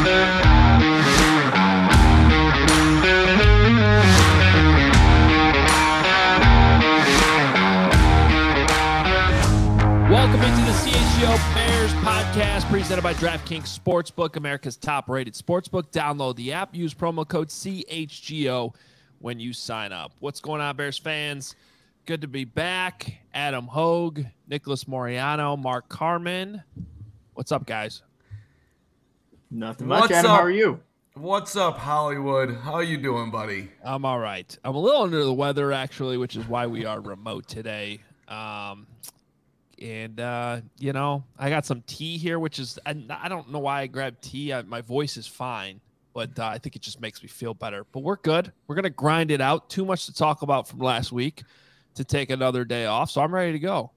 Welcome into the CHGO Bears podcast presented by DraftKings Sportsbook, America's top rated sportsbook. Download the app, use promo code CHGO when you sign up. What's going on, Bears fans? Good to be back. Adam Hoge, Nicholas Moreano, Mark Carman. What's up, guys? Nothing much. What's Adam, up? how are you? What's up, Hollywood? How you doing, buddy? I'm all right. I'm a little under the weather, actually, which is why we are remote today. Um, and uh, you know, I got some tea here, which is I, I don't know why I grabbed tea. I, my voice is fine, but uh, I think it just makes me feel better. But we're good. We're gonna grind it out. Too much to talk about from last week to take another day off, so I'm ready to go.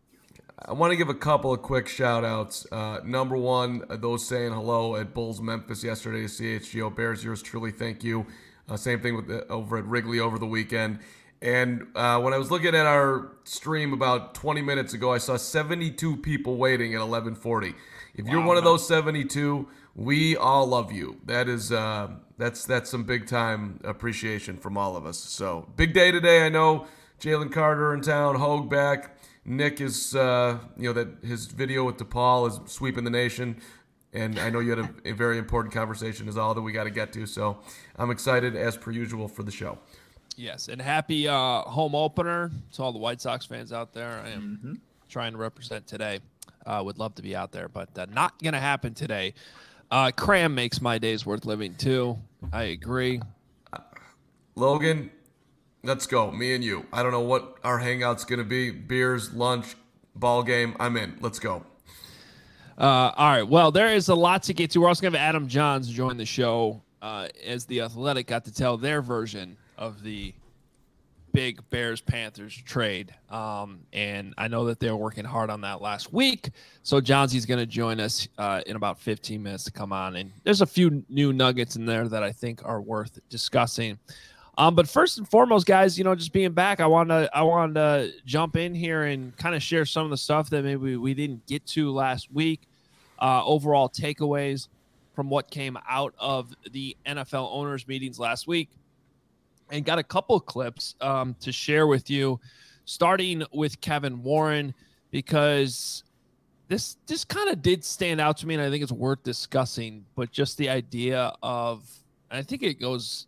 I want to give a couple of quick shout outs. Uh, number one, uh, those saying hello at Bulls Memphis yesterday, CHGO Bears, yours truly, thank you. Uh, same thing with the, over at Wrigley over the weekend. And uh, when I was looking at our stream about 20 minutes ago, I saw 72 people waiting at 11:40. If you're one of those 72, we all love you. That is uh, that's that's some big time appreciation from all of us. So big day today. I know Jalen Carter in town, Hoge back. Nick is uh, you know that his video with DePaul is sweeping the nation. And I know you had a, a very important conversation as all that we got to get to. So I'm excited as per usual for the show. Yes, and happy uh, home opener to all the White Sox fans out there. I am trying to represent today. Uh, would love to be out there, but uh, not going to happen today. Uh, Cram makes my days worth living too. I agree. Logan, let's go. Me and you. I don't know what our hangout's gonna be. Beers, lunch, ball game. I'm in. Let's go. Uh, all right. Well, there is a lot to get to. We're also to have Adam Jahns join the show uh, as the Athletic got to tell their version of the big Bears Panthers trade. Um, and I know that they were working hard on that last week. So Jahnsy's going to join us uh, in about 15 minutes to come on. And there's a few new nuggets in there that I think are worth discussing. Um, but first and foremost, guys, you know, just being back, I want to I want to jump in here and kind of share some of the stuff that maybe we didn't get to last week. Uh, overall takeaways from what came out of the NFL owners meetings last week, and got a couple clips um, to share with you, starting with Kevin Warren because this this kind of did stand out to me, and I think it's worth discussing. But just the idea of, I think it goes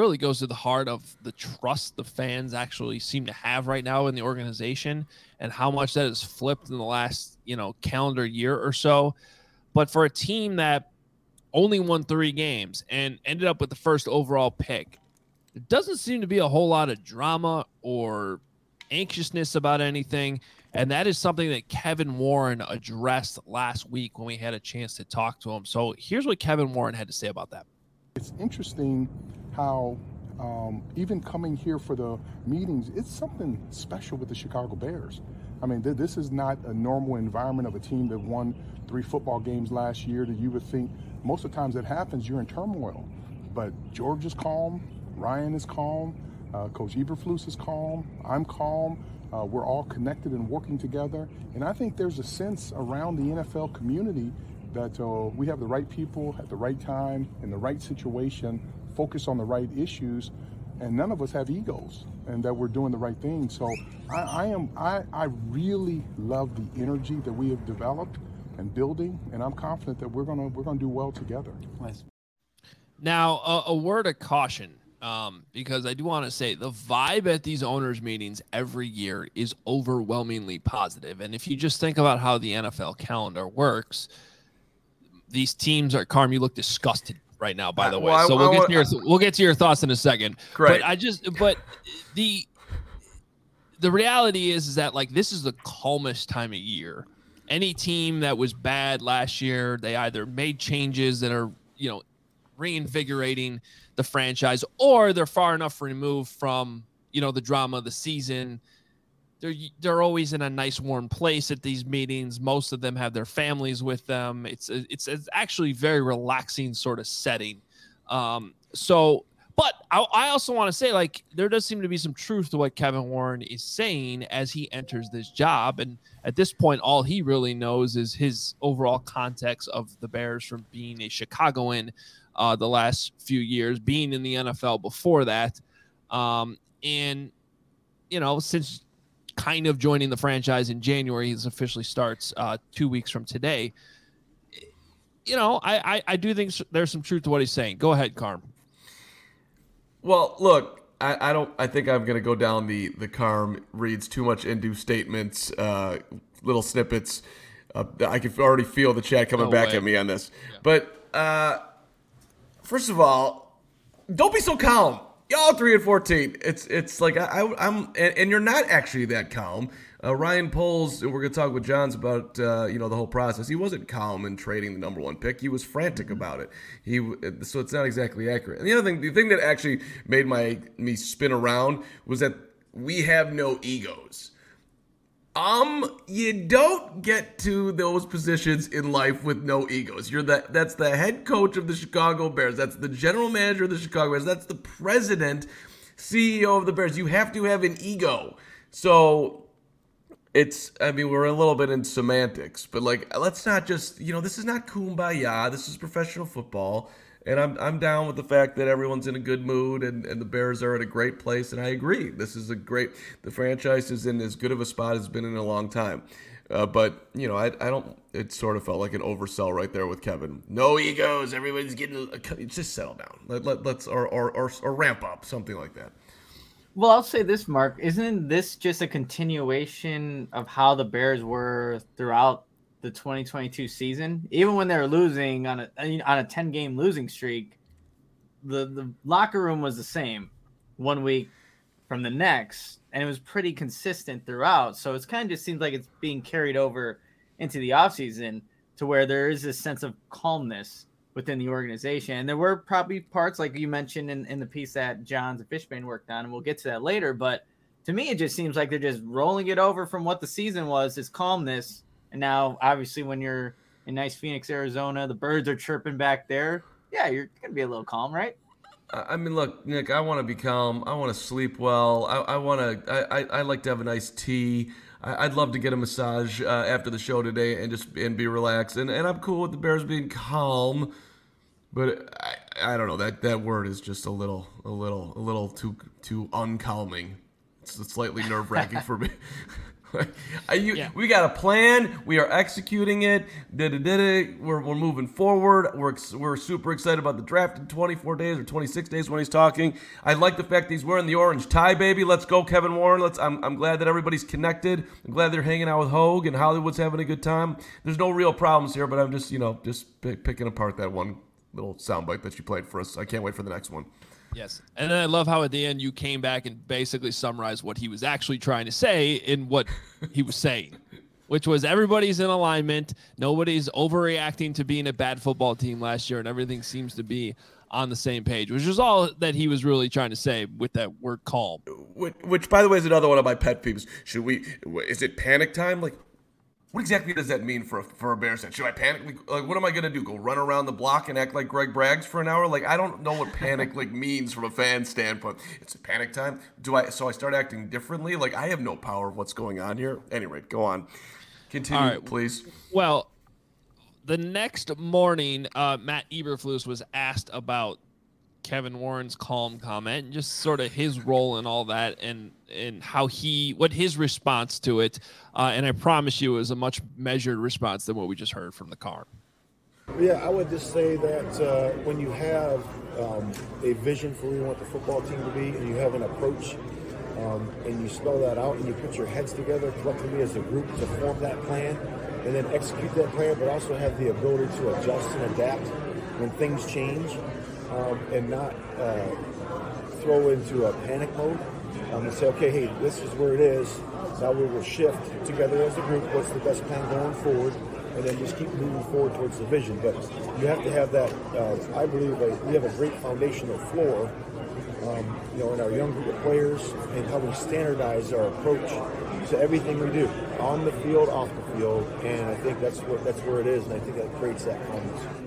really goes to the heart of the trust the fans actually seem to have right now in the organization and how much that has flipped in the last you know calendar year or so but for a team that only won three games and ended up with the first overall pick it doesn't seem to be a whole lot of drama or anxiousness about anything and that is something that Kevin Warren addressed last week when we had a chance to talk to him. So here's what Kevin Warren had to say about that. It's interesting how um, even coming here for the meetings, it's something special with the Chicago Bears. I mean, th- this is not a normal environment of a team that won three football games last year that you would think most of the times that happens, you're in turmoil. But George is calm, Ryan is calm, uh, Coach Eberflus is calm, I'm calm. Uh, we're all connected and working together. And I think there's a sense around the NFL community that uh, we have the right people at the right time in the right situation, focus on the right issues, and none of us have egos, and that we're doing the right thing. So I, I am I, I really love the energy that we have developed and building, and I'm confident that we're gonna we're gonna do well together. Now, a, a word of caution, um, because I do want to say the vibe at these owners' meetings every year is overwhelmingly positive. And if you just think about how the NFL calendar works, these teams are. Carm, you look disgusted right now. By Uh, the way, well, I- so we'll I get to your we'll get to your thoughts in a second. Great. But I just but the the reality is is that like this is the calmest time of year. Any team that was bad last year, they either made changes that are you know reinvigorating the franchise, or they're far enough removed from you know the drama of the season. They're they're always in a nice warm place at these meetings. Most of them have their families with them. It's it's, it's actually very relaxing sort of setting. Um, so, but I, I also want to say like there does seem to be some truth to what Kevin Warren is saying as he enters this job, and at this point, all he really knows is his overall context of the Bears from being a Chicagoan uh, the last few years, being in the NFL before that, um, and you know since kind of joining the franchise in January. He officially starts uh, two weeks from today. You know, I, I, I do think there's some truth to what he's saying. Go ahead, Carm. Well, look, I, I don't. I think I'm gonna go down the the Carm reads too much into statements, uh, little snippets. Uh, I can already feel the chat coming No back way. at me on this. But uh, first of all, don't be so calm. Y'all three and fourteen. It's it's like I, I I'm and, and you're not actually that calm. Uh, Ryan Poles, we're gonna talk with Jahns about uh, you know the whole process. He wasn't calm in trading the number one pick. He was frantic about it. He so it's not exactly accurate. And the other thing, the thing that actually made my me spin around was that we have no egos. Um, you don't get to those positions in life with no egos. You're that that's the head coach of the Chicago Bears. That's the general manager of the Chicago Bears. That's the president, CEO of the Bears. You have to have an ego. So it's I mean, we're a little bit in semantics, but like let's not just you know, this is not kumbaya. This is professional football. And I'm, I'm down with the fact that everyone's in a good mood and, and the Bears are at a great place. And I agree. This is a great, the franchise is in as good of a spot as it's been in a long time. Uh, but, you know, I, I don't, it sort of felt like an oversell right there with Kevin. No egos. Everybody's getting, just settle down. Let, let, let's, or, or, or, or ramp up, something like that. Well, I'll say this, Mark. Isn't this just a continuation of how the Bears were throughout the 2022 season? Even when they were losing on a on a 10 game losing streak, the the locker room was the same one week from the next, and it was pretty consistent throughout. So it's kind of just seems like it's being carried over into the offseason to where there is this sense of calmness within the organization. And there were probably parts like you mentioned in, in the piece that Jahns and Fishbain worked on, and we'll get to that later. But to me, it just seems like they're just rolling it over from what the season was, this calmness. And now, obviously, when you're in nice Phoenix, Arizona, the birds are chirping back there. Yeah, you're gonna be a little calm, right? I mean, look, Nick. I want to be calm. I want to sleep well. I, I want to. I, I, I like to have a nice tea. I'd love to get a massage uh, after the show today and just and be relaxed. And and I'm cool with the Bears being calm, but I, I don't know that that word is just a little a little a little too too uncalming. It's slightly nerve wracking for me. You, Yeah. We got a plan. We are executing it. Did it, did it. We're, we're moving forward. We're, we're super excited about the draft in 24 days or 26 days when he's talking. I like the fact that he's wearing the orange tie, baby. Let's go, Kevin Warren. Let's. I'm, I'm glad that everybody's connected. I'm glad they're hanging out with Hoge and Hollywood's having a good time. There's no real problems here, but I'm just, you know, just pick, picking apart that one little soundbite that you played for us. I can't wait for the next one. Yes. And then I love how at the end you came back and basically summarized what he was actually trying to say in what he was saying. which was everybody's in alignment. Nobody's overreacting to being a bad football team last year, and everything seems to be on the same page, which is all that he was really trying to say with that word calm. Which, which by the way, is another one of my pet peeves. Should we? Is it panic time? Like, what exactly does that mean for a, for a Bears fan? Should I panic? Like, what am I gonna do? Go run around the block and act like Greg Braggs for an hour? Like, I don't know what panic like means from a fan standpoint. It's a panic time. Do I? So I start acting differently? Like, I have no power of what's going on here. Anyway, go on. Continue, please. Well, the next morning, uh, Matt Eberflus was asked about Kevin Warren's calm comment and just sort of his role in all that and and how he what his response to it. Uh, and I promise you, it was a much measured response than what we just heard from the car. Yeah, I would just say that uh, when you have um, a vision for where you want the football team to be, and you have an approach, um, and you spell that out, and you put your heads together collectively as a group to form that plan, and then execute that plan, but also have the ability to adjust and adapt when things change um, and not uh, throw into a panic mode um, and say, okay, hey, this is where it is. Now we will shift together as a group. What's the best plan going forward? And then just keep moving forward towards the vision. But you have to have that. Uh, I believe we have a great foundational floor, um, you know, in our young group of players and how we standardize our approach to everything we do on the field, off the field. And I think that's what that's where it is. And I think that creates that confidence.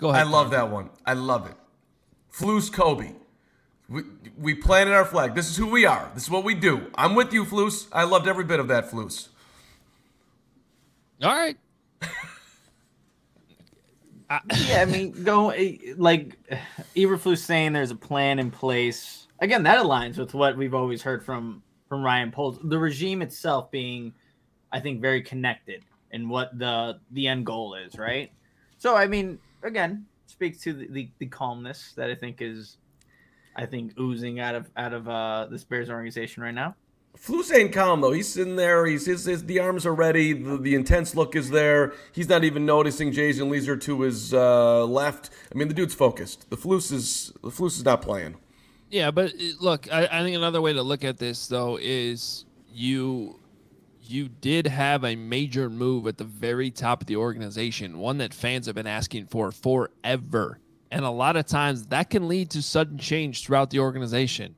Go ahead. I love that one. I love it. Flus Kobe. We, we planted our flag. This is who we are. This is what we do. I'm with you, Flus. I loved every bit of that, Flus. All right. yeah, I mean, go like Eberflus saying there's a plan in place. Again, that aligns with what we've always heard from from Ryan Poles. The regime itself being, I think, very connected in what the the end goal is, right? So, I mean, again speaks to the, the, the, calmness that I think is, I think oozing out of out of uh, this Bears organization right now. Flus ain't calm though. He's sitting there. He's his, his the arms are ready. The, the intense look is there. He's not even noticing Jason Lieser to his uh, left. I mean, the dude's focused. The Flus is the Flus is not playing. Yeah, but uh, look, I, I think another way to look at this though is you you did have a major move at the very top of the organization, one that fans have been asking for forever. And a lot of times that can lead to sudden change throughout the organization.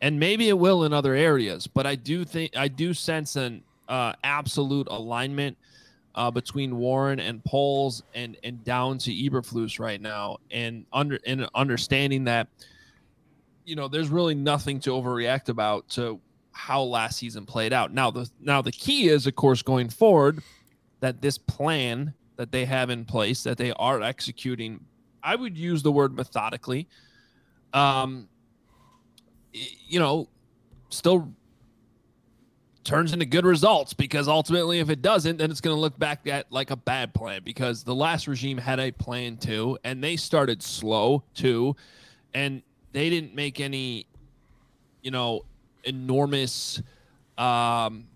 And maybe it will in other areas, but I do think I do sense an uh, absolute alignment uh, between Warren and Poles and and down to Eberflus right now, and under and understanding that you know there's really nothing to overreact about to how last season played out. Now the now the key is of course going forward that this plan that they have in place that they are executing I would use the word methodically um you know still turns into good results because ultimately if it doesn't then it's going to look back at like a bad plan because the last regime had a plan too and they started slow too and they didn't make any you know enormous um,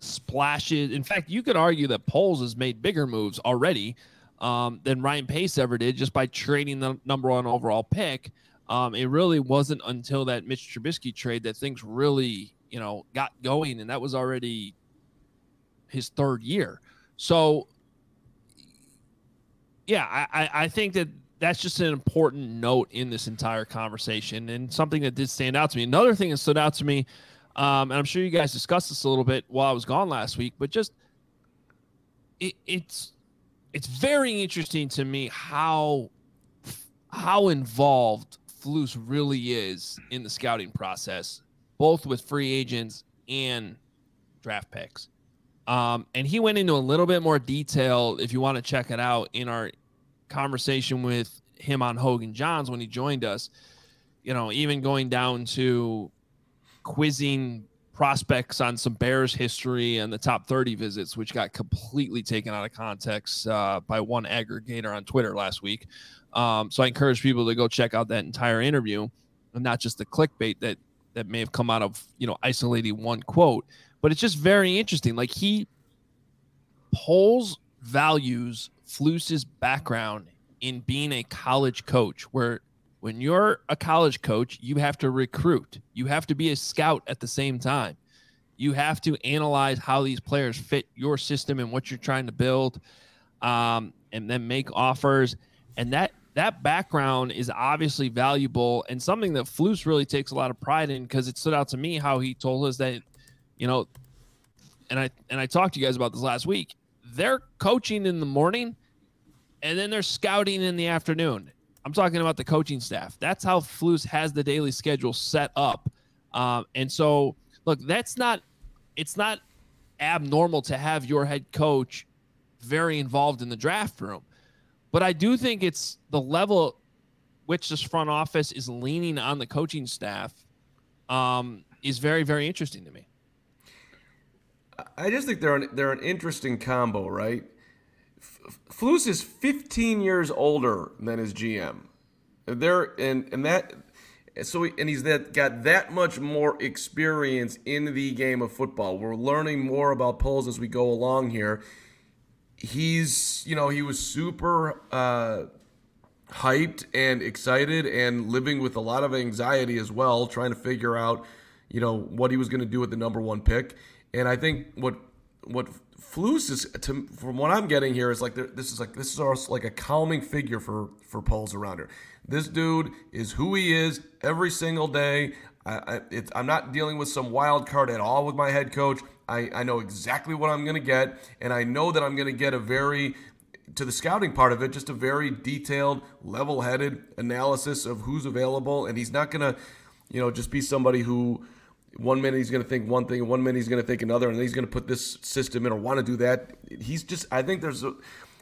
splashes. In fact, you could argue that Poles has made bigger moves already um, than Ryan Pace ever did just by trading the number one overall pick. Um, it really wasn't until that Mitch Trubisky trade that things really, you know, got going, and that was already his third year. So, yeah, I, I think that that's just an important note in this entire conversation and something that did stand out to me. Another thing that stood out to me, um, and I'm sure you guys discussed this a little bit while I was gone last week, but just it, it's it's very interesting to me how how involved Flus really is in the scouting process, both with free agents and draft picks. Um, and he went into a little bit more detail if you want to check it out in our conversation with him on Hoge and Jahns when he joined us, you know, even going down to quizzing prospects on some Bears history and the top 30 visits, which got completely taken out of context uh, by one aggregator on Twitter last week. Um, so I encourage people to go check out that entire interview and not just the clickbait that that may have come out of you know isolating one quote, but it's just very interesting. Like he Poles values Flus's background in being a college coach, where when you're a college coach, you have to recruit, you have to be a scout at the same time. You have to analyze how these players fit your system and what you're trying to build, um, and then make offers. And that that background is obviously valuable and something that Flus really takes a lot of pride in because it stood out to me how he told us that, you know, and I and I talked to you guys about this last week. They're coaching in the morning, and then they're scouting in the afternoon. I'm talking about the coaching staff. That's how Flus has the daily schedule set up. Um, and so, look, that's not it's not abnormal to have your head coach very involved in the draft room. But I do think it's the level which this front office is leaning on the coaching staff um, is very, very interesting to me. I just think they're an, they're an interesting combo, right? Flus is 15 years older than his GM. They're and and that so he, and he's that got that much more experience in the game of football. We're learning more about Poles as we go along here. He's you know he was super uh, hyped and excited and living with a lot of anxiety as well, trying to figure out you know what he was going to do with the number one pick. And I think what what Flus is to, from what I'm getting here is like this is like this is our, like a calming figure for for Poles around here. This dude is who he is every single day. I, I'm not dealing with some wild card at all with my head coach. I, I know exactly what I'm going to get, and I know that I'm going to get a very, to the scouting part of it, just a very detailed, level headed analysis of who's available. And he's not going to, you know, just be somebody who one minute he's going to think one thing, and one minute he's going to think another, and he's going to put this system in or want to do that. He's just, I think there's a,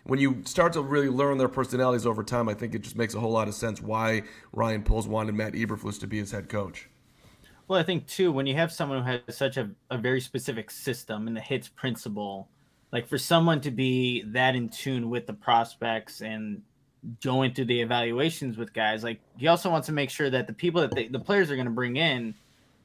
when you start to really learn their personalities over time, I think it just makes a whole lot of sense why Ryan Poles wanted Matt Eberflus to be his head coach. Well, I think too, when you have someone who has such a, a very specific system and the hits principle, like for someone to be that in tune with the prospects and going through the evaluations with guys, like he also wants to make sure that the people that they, the players are going to bring in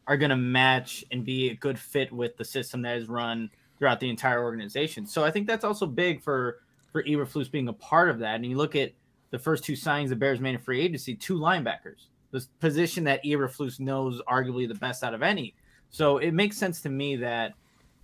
are going to match and be a good fit with the system that is run throughout the entire organization. So I think that's also big for for Eberflus being a part of that. And you look at the first two signings the Bears made in free agency, two linebackers, the position that Eberflus knows arguably the best out of any. So it makes sense to me that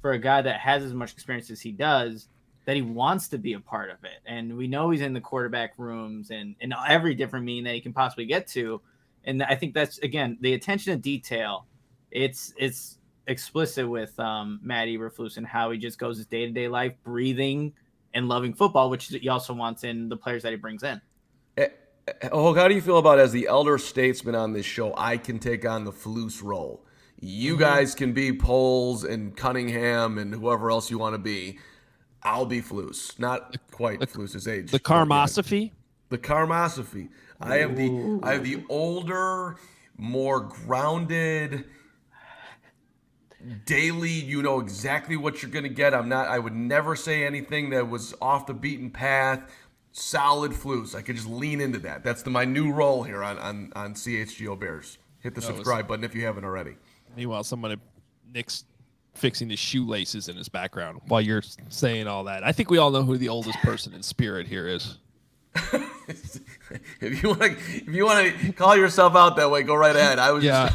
for a guy that has as much experience as he does, that he wants to be a part of it. And we know he's in the quarterback rooms and, and every different meeting that he can possibly get to. And I think that's again the attention to detail. It's it's explicit with um, Matt Eberflus and how he just goes his day to day life, breathing and loving football, which he also wants in the players that he brings in. Oh, how do you feel about as the elder statesman on this show? I can take on the Flus role. You mm-hmm. guys can be Poles and Cunningham and whoever else you want to be. I'll be Flus, not quite the, Flus's age. The Carmosophy. The Carmosophy. I have the I have the older, more grounded daily you know exactly what you're going to get. I'm not i would never say anything that was off the beaten path. Solid Flus. I could just lean into that. That's the, my new role here on on, on chgo bears. Hit the subscribe was, button if you haven't already. Meanwhile someone nick's fixing his shoelaces in his background while you're saying all that. I think we all know who the oldest person in spirit here is if you want to, if you want to call yourself out that way, go right ahead. I was yeah,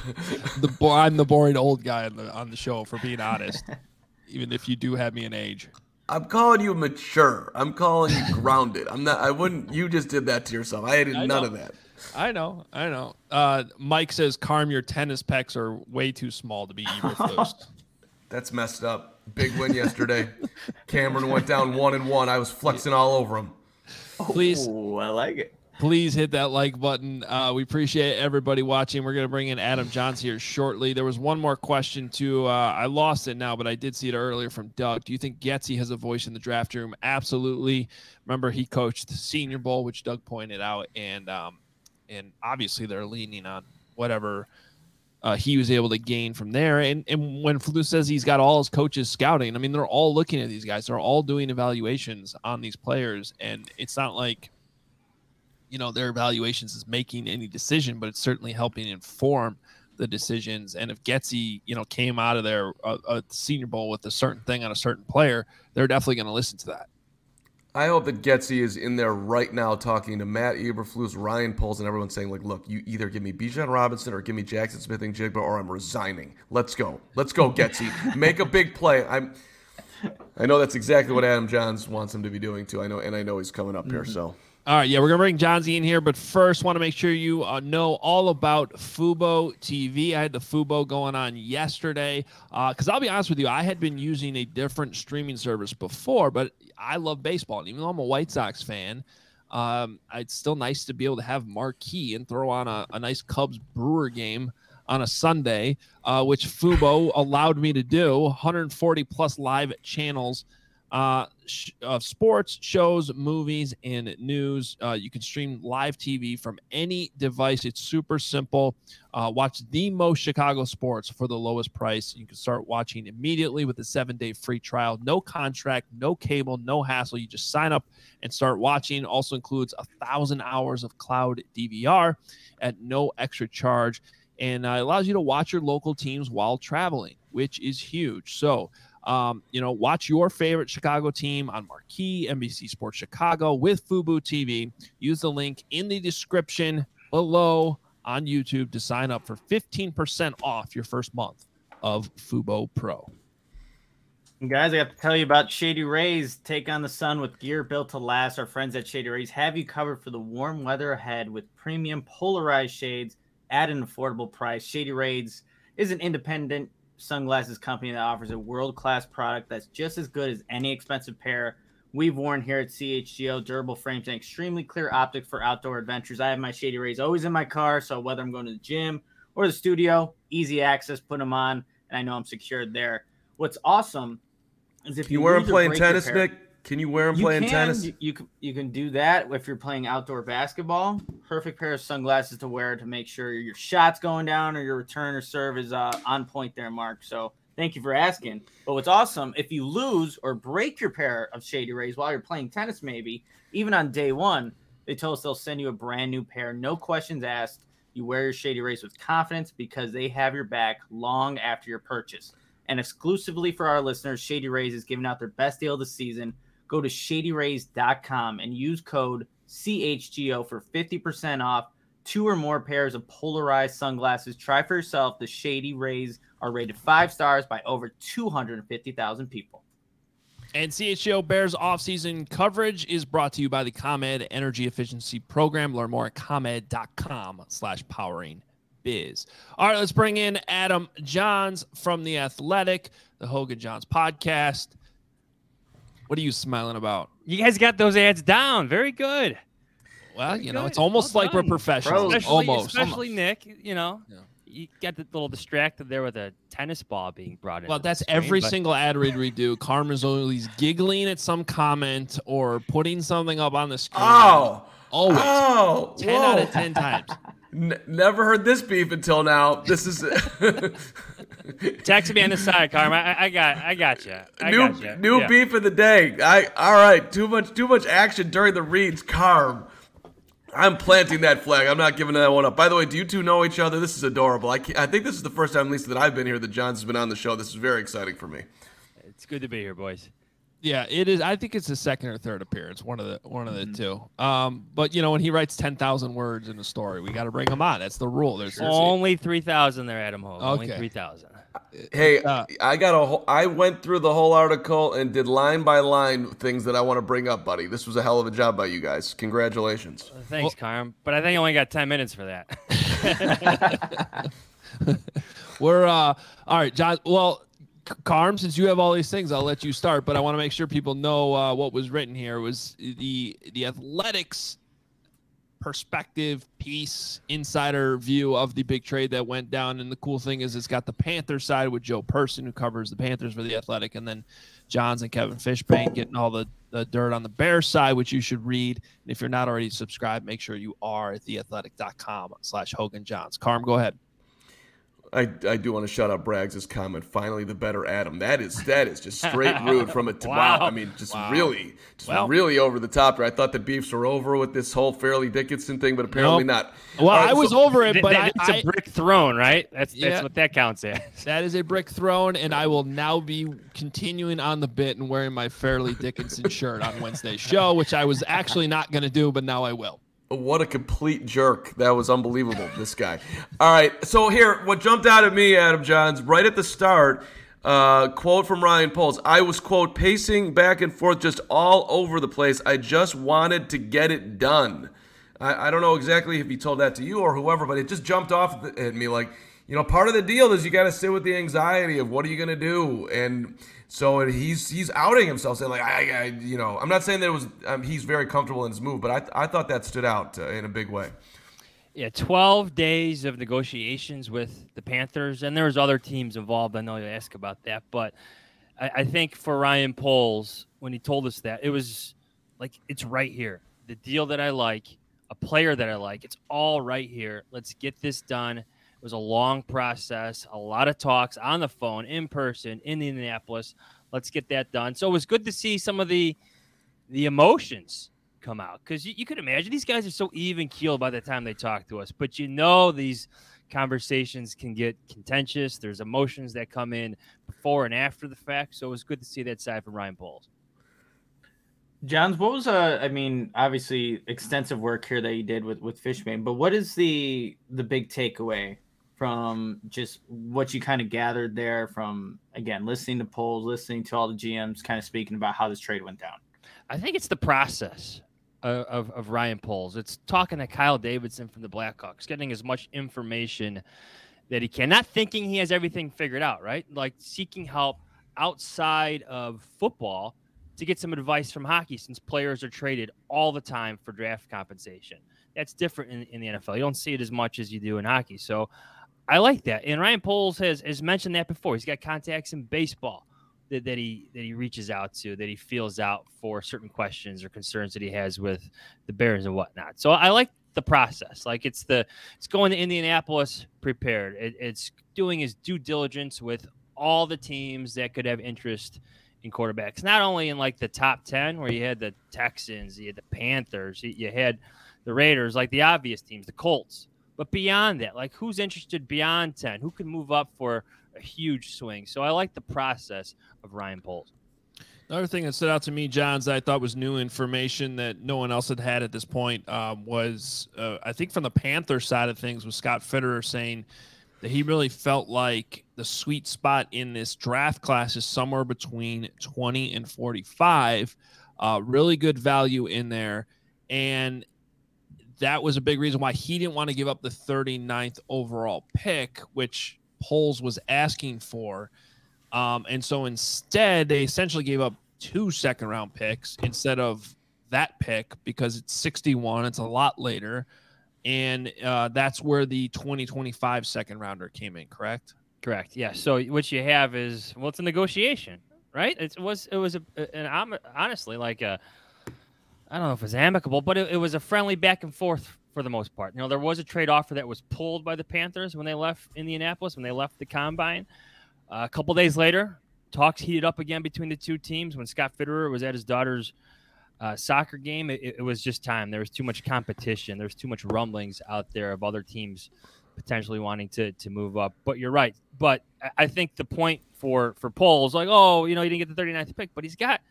the bo- I'm the boring old guy on the on the show for being honest. even if you do have me in age, I'm calling you mature. I'm calling you grounded. I'm not. I wouldn't. You just did that to yourself. I did I none of that. I know. I know. Uh, Mike says, "Carm, your tennis pecs are way too small to be Eberflus." That's messed up. Big win yesterday. Cameron went down one and one. I was flexing all over him. Please, Ooh, I like it. Please hit that like button. Uh, we appreciate everybody watching. We're going to bring in Adam Jahns here shortly. There was one more question too. Uh, I lost it now, but I did see it earlier from Doug. Do you think Getsy has a voice in the draft room? Absolutely. Remember, he coached the Senior Bowl, which Doug pointed out, and um, and obviously they're leaning on whatever uh, he was able to gain from there. And and when Flus says he's got all his coaches scouting, I mean they're all looking at these guys. They're all doing evaluations on these players, and it's not like you know their evaluations is making any decision, but it's certainly helping inform the decisions. And if Getsy, you know, came out of there uh, uh, a, a Senior Bowl with a certain thing on a certain player, they're definitely going to listen to that. I hope that Getsy is in there right now talking to Matt Eberflus, Ryan Poles, and everyone saying, like, look, you either give me Bijan Robinson or give me Jackson Smith-Njigba or I'm resigning. Let's go. Let's go, Getsy. Make a big play. I'm I know that's exactly what Adam Jahns wants him to be doing too. I know and I know he's coming up here, mm-hmm. so All right, yeah, we're gonna bring Jahnsy in here, but first, want to make sure you uh, know all about Fubo TV. I had the Fubo going on yesterday because I'll be honest with you, I had been using a different streaming service before, but I love baseball, and even though I'm a White Sox fan, um, it's still nice to be able to have marquee and throw on a, a nice Cubs Brewer game on a Sunday, uh, which Fubo allowed me to do. 140 plus live channels uh, sh- of sports, shows, movies, and news. Uh, you can stream live TV from any device. It's super simple. Uh, watch the most Chicago sports for the lowest price. You can start watching immediately with a seven day free trial. No contract, no cable, no hassle. You just sign up and start watching. Also includes a thousand hours of cloud DVR at no extra charge. And uh, allows you to watch your local teams while traveling, which is huge. So, um, you know, watch your favorite Chicago team on Marquee, NBC Sports Chicago with Fubo TV. Use the link in the description below on YouTube to sign up for 15% off your first month of Fubo Pro. Guys, I have to tell you about Shady Rays. Take on the sun with gear built to last. Our friends at Shady Rays have you covered for the warm weather ahead with premium polarized shades at an affordable price. Shady Rays is an independent sunglasses company that offers a world class product that's just as good as any expensive pair we've worn here at CHGO. Durable frames and extremely clear optics for outdoor adventures. I have my Shady Rays always in my car, so whether I'm going to the gym or the studio, easy access, put them on, and I know I'm secured there. What's awesome is if you, you wear them lose or playing tennis, pair- Nick? Can you wear them you playing can, tennis? You, you can you can do that if you're playing outdoor basketball. Perfect pair of sunglasses to wear to make sure your shots going down or your return or serve is uh, on point there, Mark. So thank you for asking. But what's awesome if you lose or break your pair of Shady Rays while you're playing tennis, maybe even on day one, they tell us they'll send you a brand new pair, no questions asked. You wear your Shady Rays with confidence because they have your back long after your purchase. And exclusively for our listeners, Shady Rays is giving out their best deal of the season. Go to shadyrays.com and use code CHGO for 50% off two or more pairs of polarized sunglasses. Try for yourself. The Shady Rays are rated five stars by over 250,000 people. And CHGO Bears offseason coverage is brought to you by the ComEd Energy Efficiency Program. Learn more at ComEd.com slash powering biz. All right, let's bring in Adam Jahns from The Athletic, the Hoge and Jahns podcast. What are you smiling about? You guys got those ads down. Very good. Well, Very you know, good. it's almost Well like we're done. professionals. Especially, almost. especially Nick. You know, Yeah. you got a little distracted there with a tennis ball being brought in. Well, that's every single ad read we do. Carman's always giggling at some comment or putting something up on the screen. Oh, always. oh, 10 out of 10 times. N- never heard this beef until now. This is Text me on the side, Carm. I, I got, I got you. I new got you. new Yeah. beef of the day. I all right. Too much too much action during the reads. Carm. I'm planting that flag. I'm not giving that one up. By the way, do you two know each other? This is adorable. I, can't- I think this is the first time, at least, that I've been here that Jahns has been on the show. This is very exciting for me. It's good to be here, boys. Yeah, it is. I think it's his second or third appearance, one of the one of the Mm-hmm. two. Um, but you know, when he writes ten thousand words in a story, we got to bring him on. That's the rule. There's Only three thousand there, Adam Hoge. Only three thousand. Hey, Uh, I got a whole, I went through the whole article and did line by line things that I want to bring up, buddy. This was a hell of a job by you guys. Congratulations. Thanks, Carm. But I think I only got ten minutes for that. We're uh, all right, John. Well, C- Carm, since you have all these things, I'll let you start. But I want to make sure people know uh, what was written here. Was the the athletics perspective piece insider view of the big trade that went down. And the cool thing is it's got the Panthers side with Joe Person who covers the Panthers for the Athletic and then Jahns and Kevin Fishbain getting all the, the dirt on the Bears side which you should read. And if you're not already subscribed make sure you are at theathletic.com slash Hogan Johns. Carm go ahead I, I do want to shout out Braggs' comment. Finally, the better Adam. That is that is just straight rude from it to wow. wow. I mean, just wow. really, just well, really over the top. I thought the beefs were over with this whole Fairleigh Dickinson thing, but apparently nope. not. Well, right, I was so, over it, but it's a brick thrown, right? That's yeah, that's what that counts as. That is a brick thrown, and I will now be continuing on the bit and wearing my Fairleigh Dickinson shirt on Wednesday's show, which I was actually not going to do, but now I will. What a complete jerk. That was unbelievable, this guy. All right. So, here, what jumped out at me, Adam Jahns, right at the start, uh, quote from Ryan Poles I was, quote, pacing back and forth just all over the place. I just wanted to get it done. I, I don't know exactly if he told that to you or whoever, but it just jumped off at me like, you know, part of the deal is you got to sit with the anxiety of what are you going to do? And so he's he's outing himself, saying like, I, I you know, I'm not saying that it was um, he's very comfortable in his move, but I I thought that stood out uh, in a big way. Yeah, 12 days of negotiations with the Panthers, and there was other teams involved. I know you ask about that, but I, I think for Ryan Poles, when he told us that, it was like it's right here. The deal that I like, a player that I like, it's all right here. Let's get this done. It was a long process, a lot of talks on the phone, in person, in Indianapolis. Let's get that done. So it was good to see some of the the emotions come out because you, you could imagine these guys are so even keeled by the time they talk to us. But you know these conversations can get contentious. There's emotions that come in before and after the fact. So it was good to see that side from Ryan Poles. Jahns, what was uh I mean, obviously extensive work here that you did with with Fishbain, but what is the the big takeaway from just what you kind of gathered there from again listening to Poles, listening to all the GMs, kind of speaking about how this trade went down? I think it's the process of, of, Ryan Poles. It's talking to Kyle Davidson from the Blackhawks, getting as much information that he can, not thinking he has everything figured out, right? Like seeking help outside of football to get some advice from hockey since players are traded all the time for draft compensation. That's different in, in the NFL. You don't see it as much as you do in hockey. So I like that. And Ryan Poles has, has mentioned that before. He's got contacts in baseball that, that he that he reaches out to, that he feels out for certain questions or concerns that he has with the Bears and whatnot. So I like the process. Like it's the it's going to Indianapolis prepared. It, it's doing his due diligence with all the teams that could have interest in quarterbacks. Not only in like the top ten, where you had the Texans, you had the Panthers, you had the Raiders, like the obvious teams, the Colts. But beyond that, like who's interested beyond 10? Who can move up for a huge swing? So I like the process of Ryan Poles. Another thing that stood out to me, Jahns, that I thought was new information that no one else had had at this point um, was, uh, I think, from the Panther side of things, was Scott Fitterer saying that he really felt like the sweet spot in this draft class is somewhere between 20 and 45. Uh, really good value in there. And that was a big reason why he didn't want to give up the 39th overall pick, which Poles was asking for. Um, and so instead, they essentially gave up two second round picks instead of that pick because it's 61. It's a lot later. And uh, that's where the 2025 second rounder came in, correct? Correct. Yeah. So what you have is, well, it's a negotiation, right? It was, it was, a, and honestly, like a, I don't know if it's amicable, but it, it, was a friendly back and forth for the most part. You know, there was a trade offer that was pulled by the Panthers when they left Indianapolis, when they left the combine. Uh, a couple days later, talks heated up again between the two teams when Scott Fitterer was at his daughter's uh, soccer game. It, it, was just time. There was too much competition. There was too much rumblings out there of other teams potentially wanting to to move up. But you're right. But I think the point for for Paul is like, oh, you know, he didn't get the 39th pick, but he's got –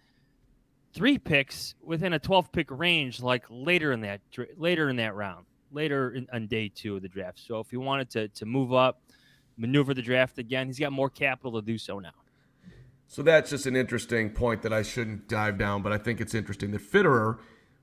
three picks within a 12 pick range, like later in that later in that round, later in, on day two of the draft. So if he wanted to to move up, maneuver the draft again, he's got more capital to do so now. So that's just an interesting point that I shouldn't dive down, but I think it's interesting that Fitterer,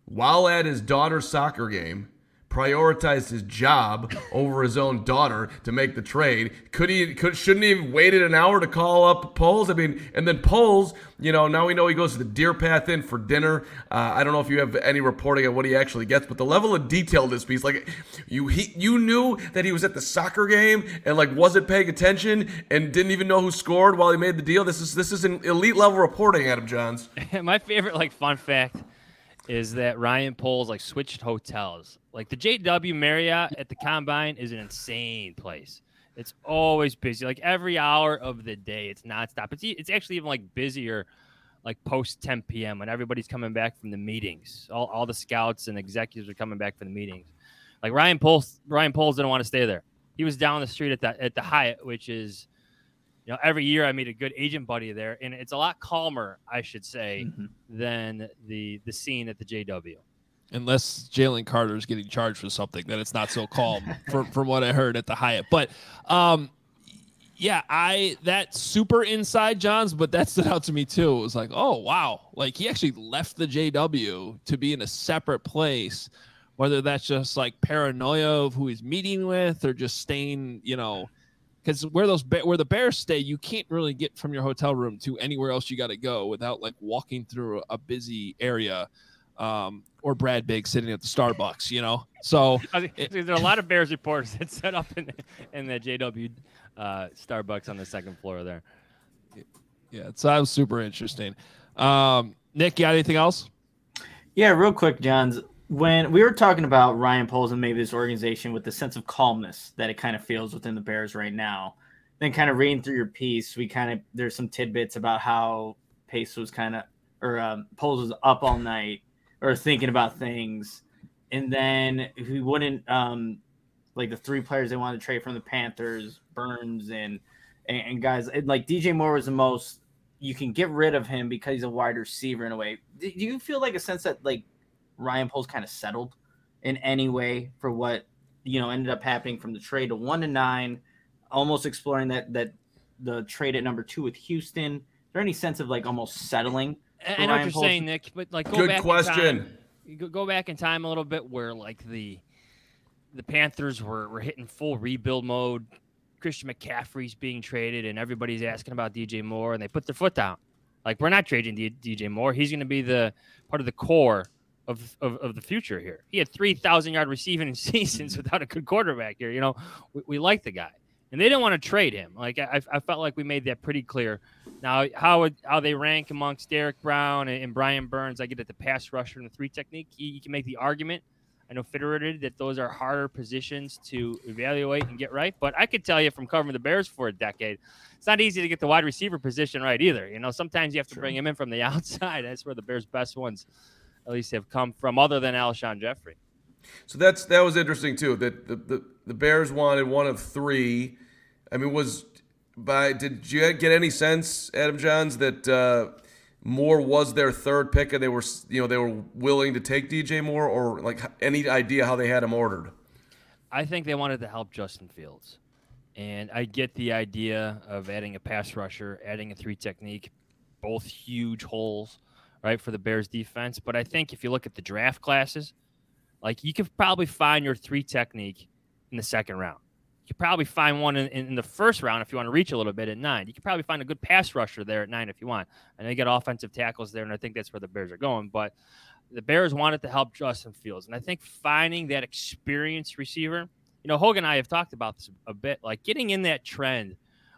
while at his daughter's soccer game, prioritized his job over his own daughter to make the trade. Could he? Could shouldn't he have waited an hour to call up Poles? I mean, and then Poles, you know, now we know he goes to the Deer Path Inn for dinner. Uh, I don't know if you have any reporting on what he actually gets, but the level of detail this piece, like you, he, you knew that he was at the soccer game and like wasn't paying attention and didn't even know who scored while he made the deal. This is this is an elite level reporting, Adam Jahns. My favorite like fun fact is that Ryan Poles like switched hotels. Like the JW Marriott at the Combine is an insane place. It's always busy. Like every hour of the day, it's nonstop. It's it's actually even like busier, like post 10 p.m. when everybody's coming back from the meetings. All, all the scouts and executives are coming back from the meetings. Like Ryan Poles, Ryan Poles didn't want to stay there. He was down the street at the at the Hyatt, which is, you know, every year I meet a good agent buddy there, and it's a lot calmer, I should say, Mhm. than the the scene at the JW. unless Jalen Carter is getting charged for something, then it's not so calm from, from what I heard at the Hyatt. But um, yeah, I that super inside Jahns, but that stood out to me too. It was like, oh wow, like he actually left the JW to be in a separate place. Whether that's just like paranoia of who he's meeting with, or just staying, you know, because where those Ba- where the Bears stay, you can't really get from your hotel room to anywhere else you got to go without like walking through a busy area um, or Brad Biggs sitting at the Starbucks, you know. So I It- there are a lot of Bears reporters that set up in the, in the JW uh, Starbucks on the second floor there. yeah, so that was super interesting. Um, Nick, you got anything else? Yeah, real quick, Jahns. When we were talking about Ryan Poles and maybe this organization with the sense of calmness that it kind of feels within the Bears right now, then kind of reading through your piece, we kind of there's some tidbits about how Pace was kind of or um, Poles was up all night or thinking about things, and then he wouldn't um, like the three players they wanted to trade from the Panthers, Burns and and, and guys like DJ Moore was the most you can get rid of him because he's a wide receiver in a way. Do you feel like a sense that like Ryan Poles kind of settled in any way for what you know ended up happening from the trade to one to nine, almost exploring that that the trade at number two with Houston? Is there any sense of like almost settling? I- for I know Ryan what you're Poles? saying, Nick, but like go Good back question. In time, go- go back in time a little bit where like the the Panthers were, were hitting full rebuild mode. Christian McCaffrey's being traded, and everybody's asking about DJ Moore, and they put their foot down. Like we're not trading D- DJ Moore. He's going to be the part of the core of, of, of the future here. He had three thousand yard receiving seasons mm-hmm. without a good quarterback here. You know, we, we like the guy, and they didn't want to trade him. Like I, I felt like we made that pretty clear. Now, how would, how they rank amongst Derrick Brown and, and Brian Burns, I get at the pass rusher and the three technique. You, you can make the argument. I know Fitterer that those are harder positions to evaluate and get right, but I could tell you from covering the Bears for a decade, it's not easy to get the wide receiver position right either. You know, sometimes you have to bring him in from the outside. That's where the Bears' best ones, at least, have come from, other than Alshon Jeffery. So that's that was interesting too. That the, the the Bears wanted one of three. I mean, was by did you get any sense, Adam Jahns, that uh, Moore was their third pick and they were you know they were willing to take DJ Moore, or like any idea how they had him ordered? I think they wanted to help Justin Fields. And I get the idea of adding a pass rusher, adding a three technique, both huge holes, right, for the Bears defense. But I think if you look at the draft classes, like you could probably find your three technique in the second round. You could probably find one in, in the first round if you want to reach a little bit at nine. You could probably find a good pass rusher there at nine if you want. I know you got offensive tackles there, and I think that's where the Bears are going. But the Bears wanted to help Justin Fields. And I think finding that experienced receiver, you know, Hoge and I have talked about this a bit, like getting in that trend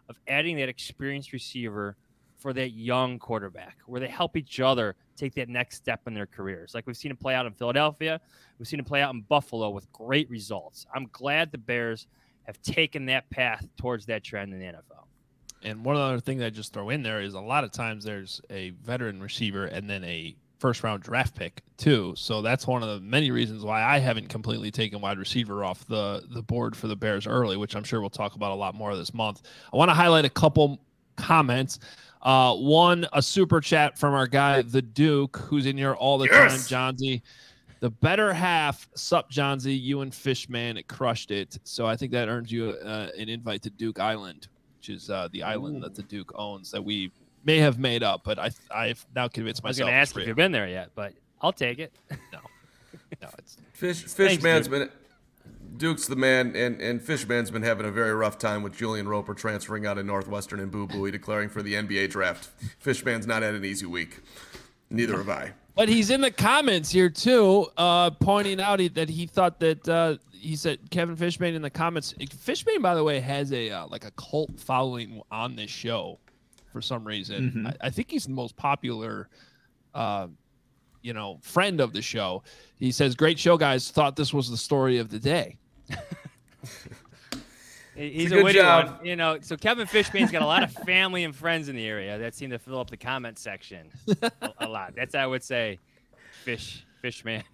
of adding that experienced receiver for that young quarterback where they help each other take that next step in their careers. Like we've seen it play out in Philadelphia, we've seen it play out in Buffalo with great results. I'm glad the Bears have taken that path towards that trend in the NFL. And one other thing that I just throw in there is a lot of times there's a veteran receiver and then a first round draft pick too. So that's one of the many reasons why I haven't completely taken wide receiver off the the board for the Bears early, which I'm sure we'll talk about a lot more this month. I want to highlight a couple comments. Uh, one, a super chat from our guy the Duke, who's in here all the Yes! time, Jahnsy. The better half, sup, Jahnsy, you and Fishman it crushed it. So I think that earns you uh, an invite to Duke Island, which is uh, the island that the Duke owns that we may have made up, but I I've now convinced myself. I was going to ask if you've been there yet, but I'll take it. No, no, it's Fish Fishman's Duke. been Duke's the man, and and Fishman's been having a very rough time with Julian Roper transferring out of Northwestern and Boo Buie declaring for the NBA draft. Fishman's not had an easy week. Neither have I. But he's in the comments here too, uh, pointing out he, that he thought that uh, he said Kevin Fishman in the comments. Fishman, by the way, has a uh, like a cult following on this show for some reason. I, I think he's the most popular, uh, you know, friend of the show. He says, "Great show, guys. Thought this was the story of the day." He's a a, good witty job. one, you know. So Kevin Fishbain's got a lot of family and friends in the area that seem to fill up the comment section a, a lot. That's I would say, fish fishman.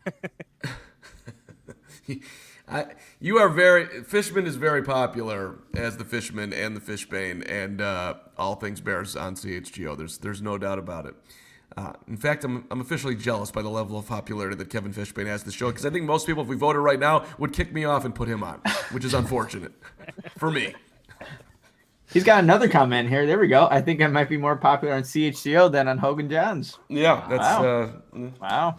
I, you are very Fishman is very popular as the Fishman and the Fishbain and uh, all things Bears on CHGO. There's there's no doubt about it. Uh, in fact, I'm, I'm officially jealous by the level of popularity that Kevin Fishbain has this show because I think most people, if we voted right now, would kick me off and put him on, which is unfortunate for me. He's got another comment here. There we go. I think I might be more popular on CHGO than on Hoge and Jahns. Yeah, that's Wow. uh, Wow.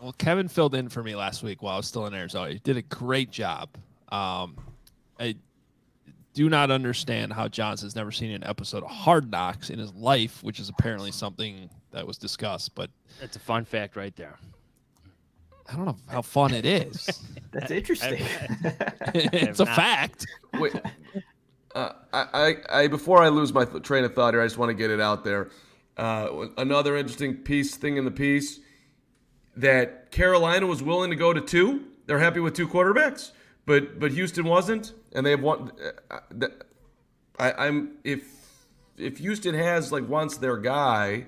Well, Kevin filled in for me last week while I was still in Arizona. He did a great job. Um, I do not understand how Jahns has never seen an episode of Hard Knocks in his life, which is apparently something that was discussed. But That's a fun fact right there. I don't know how fun it is. That's interesting. it's a not. fact. Wait, uh, I, I, I, before I lose my th- train of thought here, I just want to get it out there. Uh, another interesting piece thing in the piece that Carolina was willing to go to two. They're happy with two quarterbacks, but but Houston wasn't, and they have one. Uh, th- I, I'm if if Houston has like wants their guy,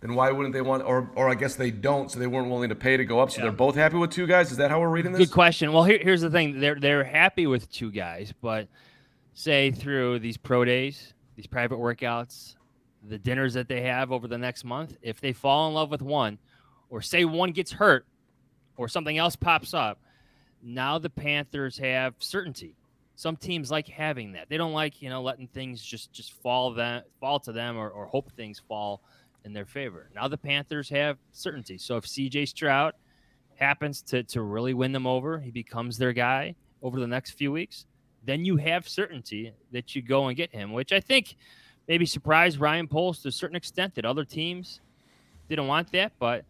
then why wouldn't they want? Or or I guess they don't, so they weren't willing to pay to go up. So they're both happy with two guys. Is that how we're reading this? Good question. Well, here, here's the thing: they're they're happy with two guys, but say through these pro days, these private workouts, the dinners that they have over the next month, if they fall in love with one, or say one gets hurt, or something else pops up, now the Panthers have certainty. Some teams like having that. They don't like you know letting things just just fall them fall to them or, or hope things fall in their favor. Now the Panthers have certainty. So if CJ Stroud happens to to really win them over, he becomes their guy over the next few weeks, then you have certainty that you go and get him, which I think maybe surprised Ryan Poles to a certain extent that other teams didn't want that, but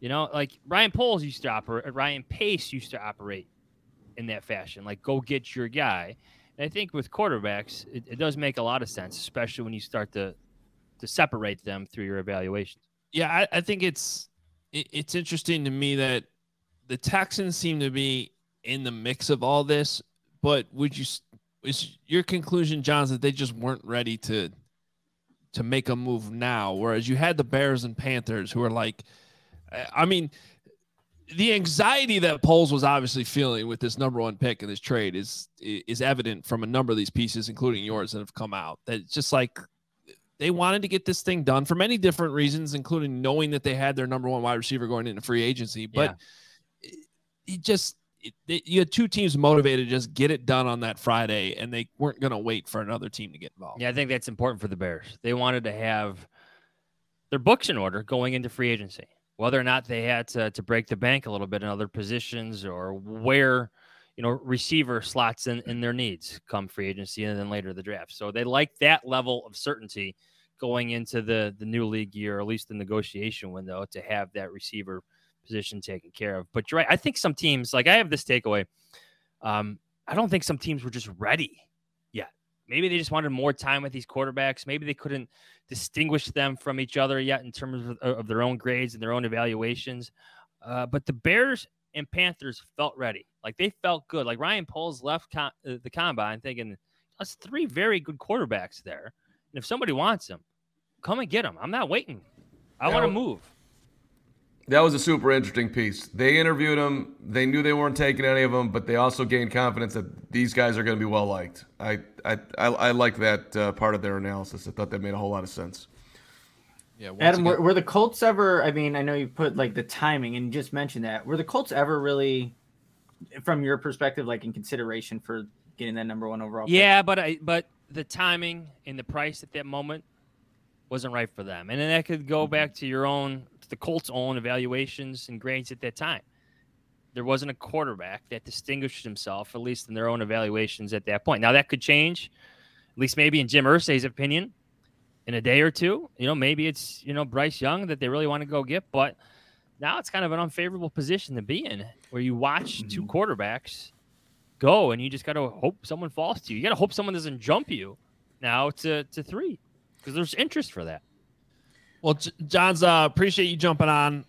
you know, like Ryan Poles used to operate, Ryan Pace used to operate in that fashion, like go get your guy. And I think with quarterbacks, it, it does make a lot of sense, especially when you start to to separate them through your evaluations. Yeah, I, I think it's it, it's interesting to me that the Texans seem to be in the mix of all this, but would you is your conclusion, Jahns, that they just weren't ready to to make a move now, whereas you had the Bears and Panthers who are like, I- I mean, the anxiety that Poles was obviously feeling with this number one pick in this trade is is evident from a number of these pieces, including yours, that have come out. That it's just like they wanted to get this thing done for many different reasons, including knowing that they had their number one wide receiver going into free agency. But it just it, it- you had two teams motivated to just get it done on that Friday, and they weren't going to wait for another team to get involved. Yeah, I think that's important for the Bears. They wanted to have their books in order going into free agency. Whether or not they had to, to break the bank a little bit in other positions or where, you know, receiver slots in, in their needs come free agency and then later the draft. So they like that level of certainty going into the, the new league year, or at least the negotiation window, to have that receiver position taken care of. But you're right. I think some teams, like I have this takeaway. Um, I don't think some teams were just ready yet. Maybe they just wanted more time with these quarterbacks. Maybe they couldn't distinguish them from each other yet in terms of, of their own grades and their own evaluations. Uh, but the Bears and Panthers felt ready. Like they felt good. Like Ryan Poles left uh, the combine thinking, that's three very good quarterbacks there. And if somebody wants them, come and get them. I'm not waiting. I want to move. That was a super interesting piece. They interviewed him. They knew they weren't taking any of them, but they also gained confidence that these guys are going to be well liked. I I I, I like that uh, part of their analysis. I thought that made a whole lot of sense. Yeah, Adam, again- were, were the Colts ever? I mean, I know you put like the timing and you just mentioned that. Were the Colts ever really, from your perspective, like in consideration for getting that number one overall? pick? Yeah, but I, but the timing and the price at that moment wasn't right for them, and then that could go mm-hmm. back to your own, to the Colts' own evaluations and grades at that time. There wasn't a quarterback that distinguished himself, at least in their own evaluations at that point. Now that could change, at least maybe in Jim Irsay's opinion, in a day or two. You know, maybe it's you know Bryce Young that they really want to go get, but now it's kind of an unfavorable position to be in, where you watch two mm-hmm. quarterbacks go and you just got to hope someone falls to you. You got to hope someone doesn't jump you now to, to three because there's interest for that. Well, Jahns, uh, appreciate you jumping on.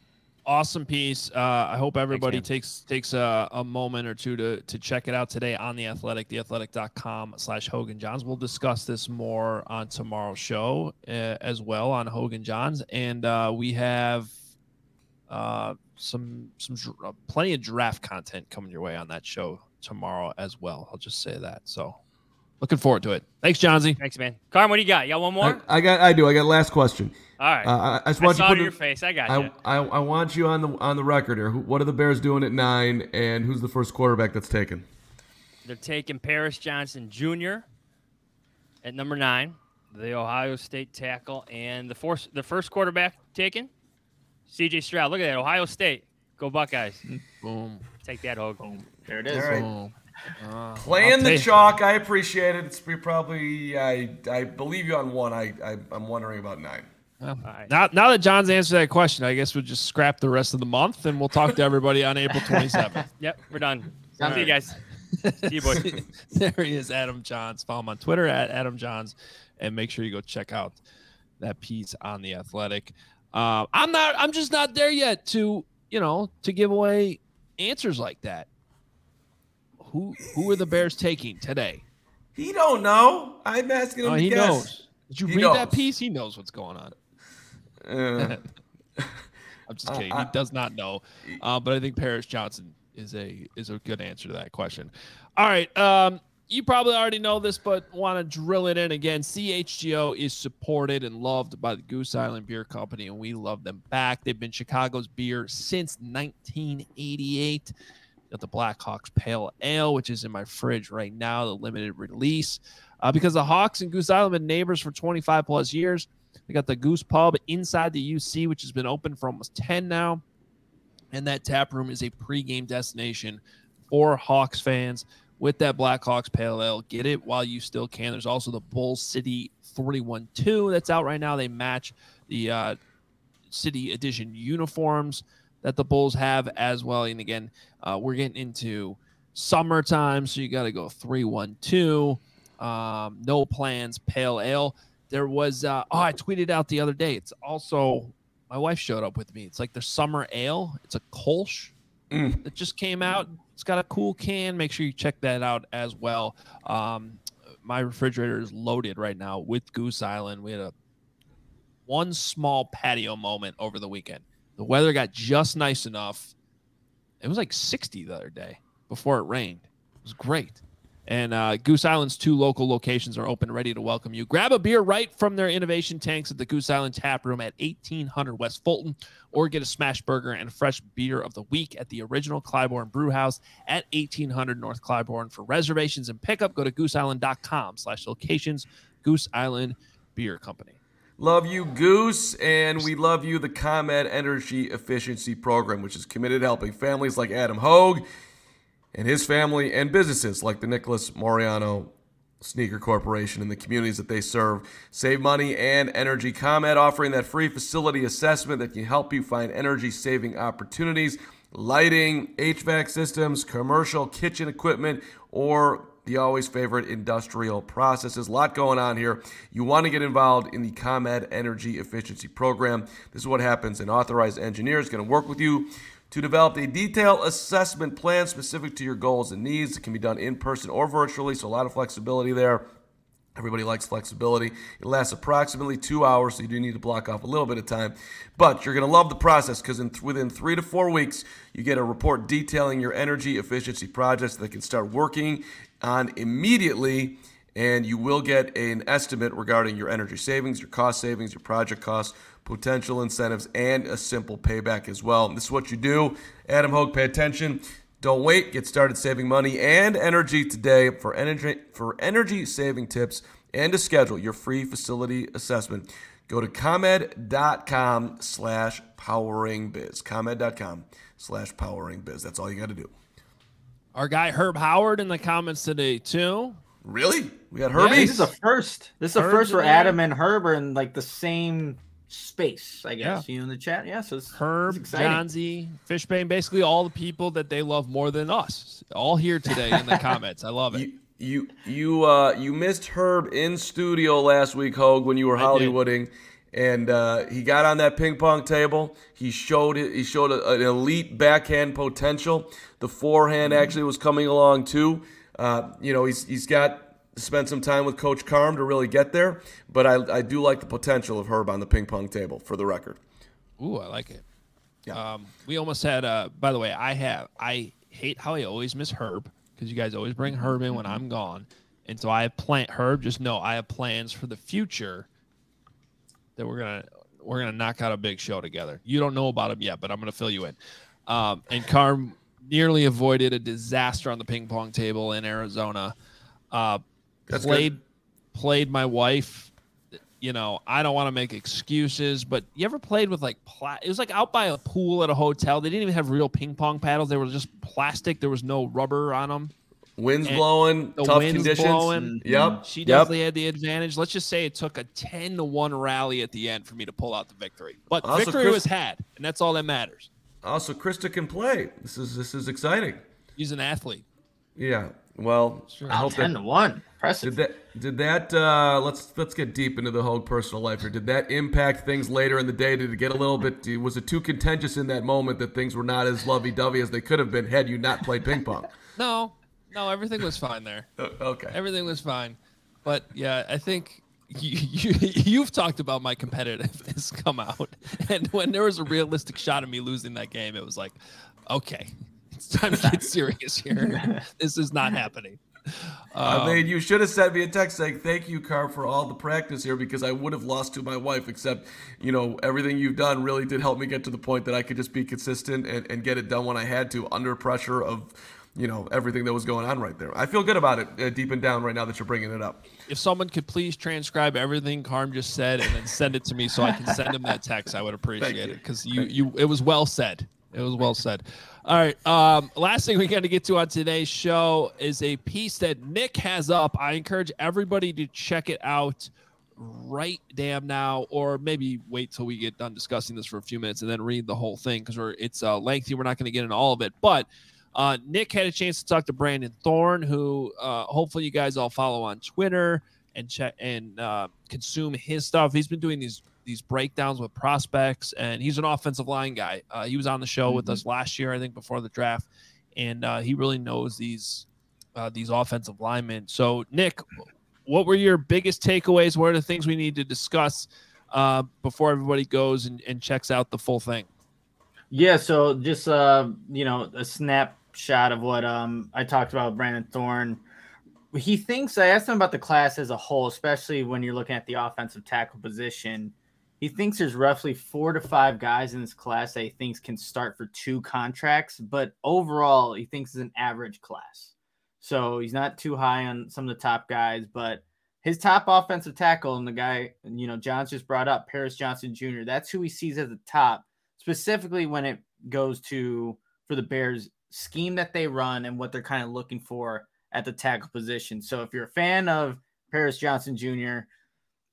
awesome piece. Uh, I hope everybody man. takes takes a, a moment or two to to check it out today on the Athletic, theathletic.com slash Hoge and Jahns. We'll discuss this more on tomorrow's show uh, as well on Hoge and Jahns, and uh, we have uh, some some uh, plenty of draft content coming your way on that show tomorrow as well. I'll just say that. So looking forward to it. Thanks, Jahnsy. Thanks, man. Carm, what do you got? You got one more? I, I got. I do. I got last question. All right. Uh, I, I just I want saw you it to in put your it- face. I got I, you. I, I want you on the on the record here. Who, what are the Bears doing at nine, and who's the first quarterback that's taken? They're taking Paris Johnson Jr. at number nine, the Ohio State tackle, and the force, the first quarterback taken, C.J. Stroud. Look at that, Ohio State. Go Buckeyes. Boom. Take that, Hoge. Boom. There it is. All right. Boom. Uh, Playing the take- chalk, I appreciate it. It's we probably I I believe you on one. I, I I'm wondering about nine. Well, right. Now, now that Jahns answered that question, I guess we'll just scrap the rest of the month and we'll talk to everybody on April 27th. Yep, we're done. Sounds See you guys. See you, boys. there he is, Adam Jahns. Follow him on Twitter at Adam Jahns, and make sure you go check out that piece on the Athletic. Uh, I'm not. I'm just not there yet to you know to give away answers like that. Who who are the Bears taking today? He don't know. I'm asking him Oh, to he guess. knows. Did you He read that piece? He knows what's going on. Uh, I'm just kidding. he does not know. Uh, but I think Paris Johnson is a is a good answer to that question. All right. Um, you probably already know this, but want to drill it in again. CHGO is supported and loved by the Goose Island Beer Company, and we love them back. They've been Chicago's beer since 1988. The Blackhawks Pale Ale, which is in my fridge right now, the limited release. Uh, because the Hawks and Goose Island have been neighbors for 25 plus years. They got the Goose Pub inside the UC, which has been open for almost 10 now. And that tap room is a pregame destination for Hawks fans with that Blackhawks Pale Ale. Get it while you still can. There's also the Bull City 312 that's out right now. They match the uh, City Edition uniforms that the Bulls have as well. And again, uh, we're getting into summertime, so you got to go 312. Um, no plans, Pale Ale. There was, uh, oh, I tweeted out the other day. It's also, my wife showed up with me. It's like their summer ale. It's a Kolsch Mm. that just came out. It's got a cool can. Make sure you check that out as well. Um, my refrigerator is loaded right now with Goose Island. We had a one small patio moment over the weekend. The weather got just nice enough. It was like 60 the other day before it rained. It was great. And uh, Goose Island's two local locations are open, ready to welcome you. Grab a beer right from their innovation tanks at the Goose Island Tap Room at 1800 West Fulton, or get a smash burger and a fresh beer of the week at the original Clybourn Brew House at 1800 North Clybourn. For reservations and pickup, go to gooseisland.com slash locations. Goose Island Beer Company. Love you, Goose, and we love you, the ComEd Energy Efficiency Program, which is committed to helping families like Adam Hoge and his family and businesses like the Nicholas Moreano Sneaker Corporation and the communities that they serve save money and energy. ComEd offering that free facility assessment that can help you find energy saving opportunities, lighting, HVAC systems, commercial kitchen equipment, or the always favorite industrial processes. A lot going on here. You want to get involved in the ComEd Energy Efficiency Program. This is what happens. An authorized engineer is going to work with you to develop a detailed assessment plan specific to your goals and needs. It can be done in person or virtually, so a lot of flexibility there. Everybody likes flexibility. It lasts approximately two hours, so you do need to block off a little bit of time. But you're going to love the process because th- within three to four weeks, you get a report detailing your energy efficiency projects that can start working on immediately. And you will get an estimate regarding your energy savings, your cost savings, your project costs, potential incentives, and a simple payback as well. This is what you do. Adam Hoge, pay attention. Don't wait. Get started saving money and energy today for energy for energy saving tips and to schedule your free facility assessment. Go to comed.com slash powering biz. Comed.com slash powering biz. That's all you got to do. Our guy Herb Howard in the comments today, too. Really? We got Yeah, Herbie? This is a first. This is a first for. Adam and Herb are in like the same space, I guess. Yeah. You in the chat? Yeah, so it's, Herb, it's exciting. Jahnsy, Fishbain, basically all the people that they love more than us, all here today in the comments. I love it. You you you uh you missed Herb in studio last week, Hoge, when you were I. Hollywooding, and uh, he got on that ping pong table. He showed he showed a, an elite backhand potential. The forehand actually was coming along too. Uh, you know, he's he's got spent some time with Coach Carm to really get there, but I, I do like the potential of Herb on the ping pong table for the record. Ooh, I like it. Yeah. Um, we almost had. Uh, by the way, I have. I hate how I always miss Herb because you guys always bring Herb in when I'm gone, and so I have plan. Herb, just know I have plans for the future that we're gonna we're gonna knock out a big show together. You don't know about him yet, but I'm gonna fill you in. Um, and Carm nearly avoided a disaster on the ping pong table in Arizona. Uh, That's played good. played my wife. You know, I don't want to make excuses, but you ever played with like pla- it was like out by a pool at a hotel. They didn't even have real ping pong paddles. They were just plastic. There was no rubber on them. Winds And blowing, the tough wind's conditions. blowing. Yep. She yep. definitely had the advantage. Let's just say it took a 10 to 1 rally at the end for me to pull out the victory. But Also, victory Chris- was had, and that's all that matters. Also, Krista can play. This is this is exciting. He's an athlete. Yeah. Well, I hope ten that to one. Impressive. Did that? Did that? Uh, let's let's get deep into the whole personal life here. Did that impact things later in the day? Did it get a little bit? Was it too contentious in that moment that things were not as lovey-dovey as they could have been had you not played ping pong? No, no, everything was fine there. Okay. Everything was fine. But yeah, I think you, you, you've talked about my competitiveness come out. And when there was a realistic shot of me losing that game, it was like, okay, it's time to get serious here. This is not happening. I Um, mean, you should have sent me a text saying thank you, Carm, for all the practice here because I would have lost to my wife. Except, you know, everything you've done really did help me get to the point that I could just be consistent and, and get it done when I had to under pressure of, you know, everything that was going on right there. I feel good about it uh, deep and down right now that you're bringing it up. if someone could please transcribe everything Carm just said and then send it to me so I can send him that text, I would appreciate you. it because you, you it was well said. It was well said. All right. Um, last thing we got to get to on today's show is a piece that Nick has up. I encourage everybody to check it out right damn now, or maybe wait till we get done discussing this for a few minutes and then read the whole thing because we're it's uh, lengthy. We're not going to get into all of it, but uh, Nick had a chance to talk to Brandon Thorn, who uh, hopefully you guys all follow on Twitter and check and uh, consume his stuff. He's been doing these these breakdowns with prospects, and he's an offensive line guy. Uh, he was on the show with us last year, I think, before the draft, and uh, he really knows these uh, these offensive linemen. So, Nick, what were your biggest takeaways? What are the things we need to discuss uh, before everybody goes and, and checks out the full thing? Yeah, so just uh, you know, a snapshot of what um I talked about Brandon Thorn. He thinks I asked him about the class as a whole, especially when you're looking at the offensive tackle position. He thinks there's roughly four to five guys in this class that he thinks can start for two contracts, but overall, he thinks is an average class. So he's not too high on some of the top guys, but his top offensive tackle and the guy, you know, Jahns just brought up, Paris Johnson Jr., that's who he sees at the top specifically when it goes to for the Bears scheme that they run and what they're kind of looking for at the tackle position. So if you're a fan of Paris Johnson Jr.,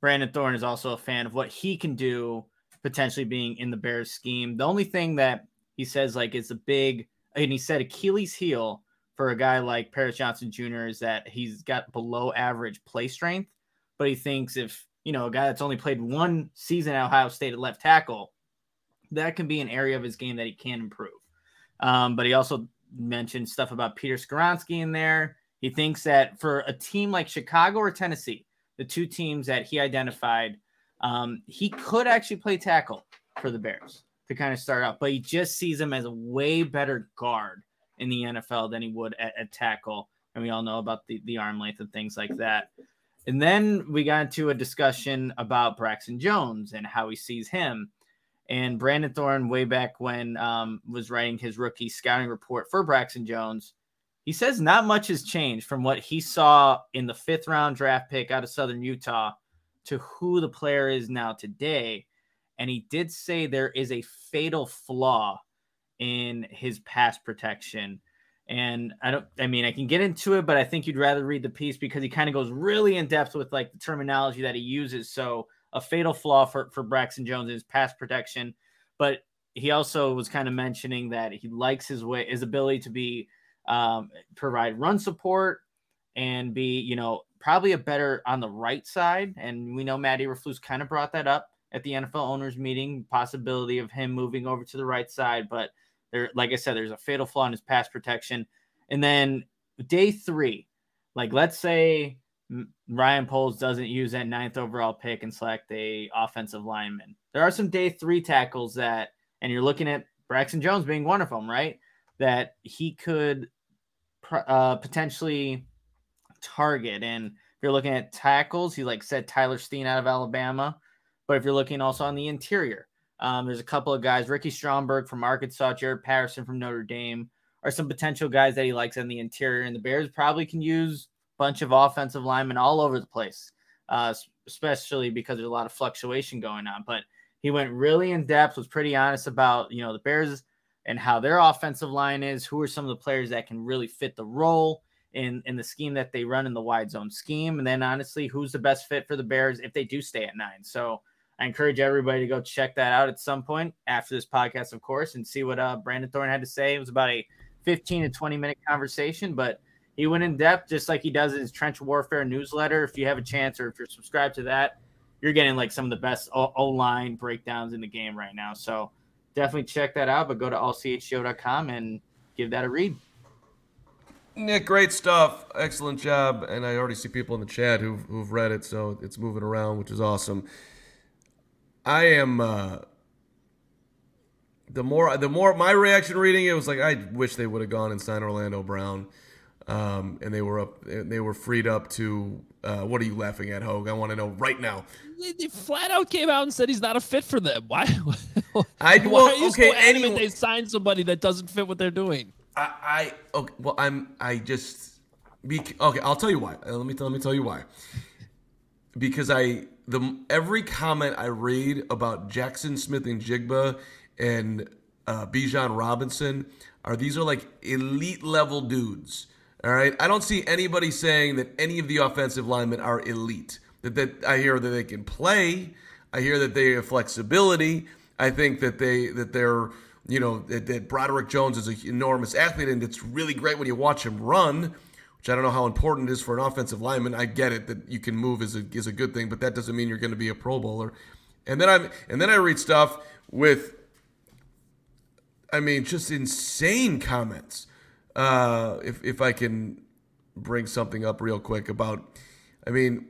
Brandon Thorn is also a fan of what he can do potentially being in the Bears scheme. The only thing that he says like is a big and he said Achilles heel for a guy like Paris Johnson Jr. is that he's got below average play strength, but he thinks if you know a guy that's only played one season at Ohio State at left tackle, that can be an area of his game that he can improve. Um, but he also mentioned stuff about Peter Skoronski in there. He thinks that for a team like Chicago or Tennessee, the two teams that he identified, um, he could actually play tackle for the Bears to kind of start out, but he just sees him as a way better guard in the NFL than he would at, at tackle. And we all know about the, the arm length and things like that. And then we got into a discussion about Braxton Jones and how he sees him. And Brandon Thorn, way back when um, was writing his rookie scouting report for Braxton Jones, he says not much has changed from what he saw in the fifth round draft pick out of Southern Utah to who the player is now today. And he did say there is a fatal flaw in his pass protection. And I don't, I mean, I can get into it, but I think you'd rather read the piece because he kind of goes really in depth with like the terminology that he uses. So, a fatal flaw for, for Braxton Jones is pass protection. But he also was kind of mentioning that he likes his way, his ability to be, um, provide run support and be, you know, probably a better on the right side. And we know Matt Eberflus kind of brought that up at the NFL owners meeting, possibility of him moving over to the right side, but there, like I said, there's a fatal flaw in his pass protection. And then day three, like let's say Ryan Poles doesn't use that ninth overall pick and select a offensive lineman. There are some day three tackles that, and you're looking at Braxton Jones being one of them, right? That he could uh, potentially target. And if you're looking at tackles, he like said Tyler Steen out of Alabama. But if you're looking also on the interior, um, there's a couple of guys, Ricky Stromberg from Arkansas, Jarrett Patterson from Notre Dame, are some potential guys that he likes in the interior. And the Bears probably can use bunch of offensive linemen all over the place, uh, especially because there's a lot of fluctuation going on. But he went really in depth, was pretty honest about, you know, the Bears and how their offensive line is, who are some of the players that can really fit the role in, in the scheme that they run in the wide zone scheme. And then honestly, who's the best fit for the Bears if they do stay at nine. So I encourage everybody to go check that out at some point after this podcast, of course, and see what uh, Brandon Thorn had to say. It was about a 15 to 20 minute conversation, but he went in depth just like he does in his Trench Warfare newsletter. If you have a chance or if you're subscribed to that, you're getting like some of the best O line breakdowns in the game right now. So definitely check that out, but go to allchgo.com and give that a read. Nick, great stuff. Excellent job. And I already see people in the chat who've, who've read it, so it's moving around, which is awesome. I am uh, the more the more my reaction reading it was like I wish they would have gone and signed Orlando Brown, um, and they were up they were freed up to uh, what are you laughing at, Hogue? I want to know right now. They flat out came out and said he's not a fit for them. Why? I why well, are you okay. so adamant they signed somebody that doesn't fit what they're doing? I, I okay. Well, I'm I just be okay. I'll tell you why. Uh, let me let me tell you why. Because I the every comment I read about Jackson Smith-Njigba and uh, Bijan Robinson are these are like elite level dudes. All right, I don't see anybody saying that any of the offensive linemen are elite. That that I hear that they can play. I hear that they have flexibility. I think that they that they're you know that, that Broderick Jones is an enormous athlete and it's really great when you watch him run which I don't know how important it is for an offensive lineman. I get it that you can move is a is a good thing, but that doesn't mean you're going to be a Pro Bowler. And then I'm and then I read stuff with, I mean, just insane comments. Uh, if if I can bring something up real quick about, I mean,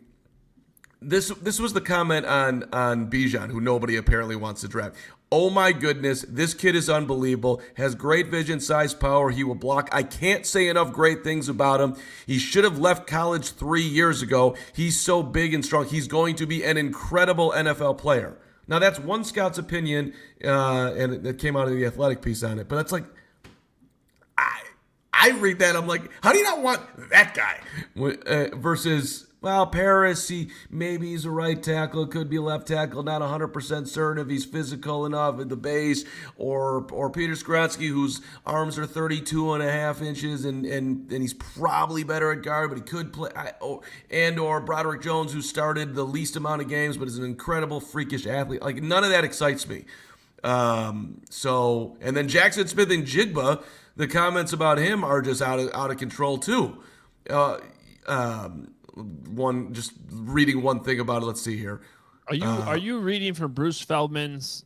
this this was the comment on on Bijan, who nobody apparently wants to draft. Oh my goodness, this kid is unbelievable. Has great vision, size, power. He will block. I can't say enough great things about him. He should have left college three years ago. He's so big and strong. He's going to be an incredible NFL player. Now that's one scout's opinion, uh, and it came out of the athletic piece on it. But that's like, I read that I'm like, how do you not want that guy? Uh, versus well, Paris, he maybe he's a right tackle, could be left tackle, not 100% certain if he's physical enough at the base, or or Peter Skoronski, whose arms are 32 and a half inches, and and, and he's probably better at guard, but he could play, or, and or Broderick Jones, who started the least amount of games, but is an incredible freakish athlete. Like none of that excites me. Um, so, and then Jackson Smith-Njigba, the comments about him are just out of out of control too. Uh, um, one just reading one thing about it. Let's see here. Are you uh, are you reading from Bruce Feldman's?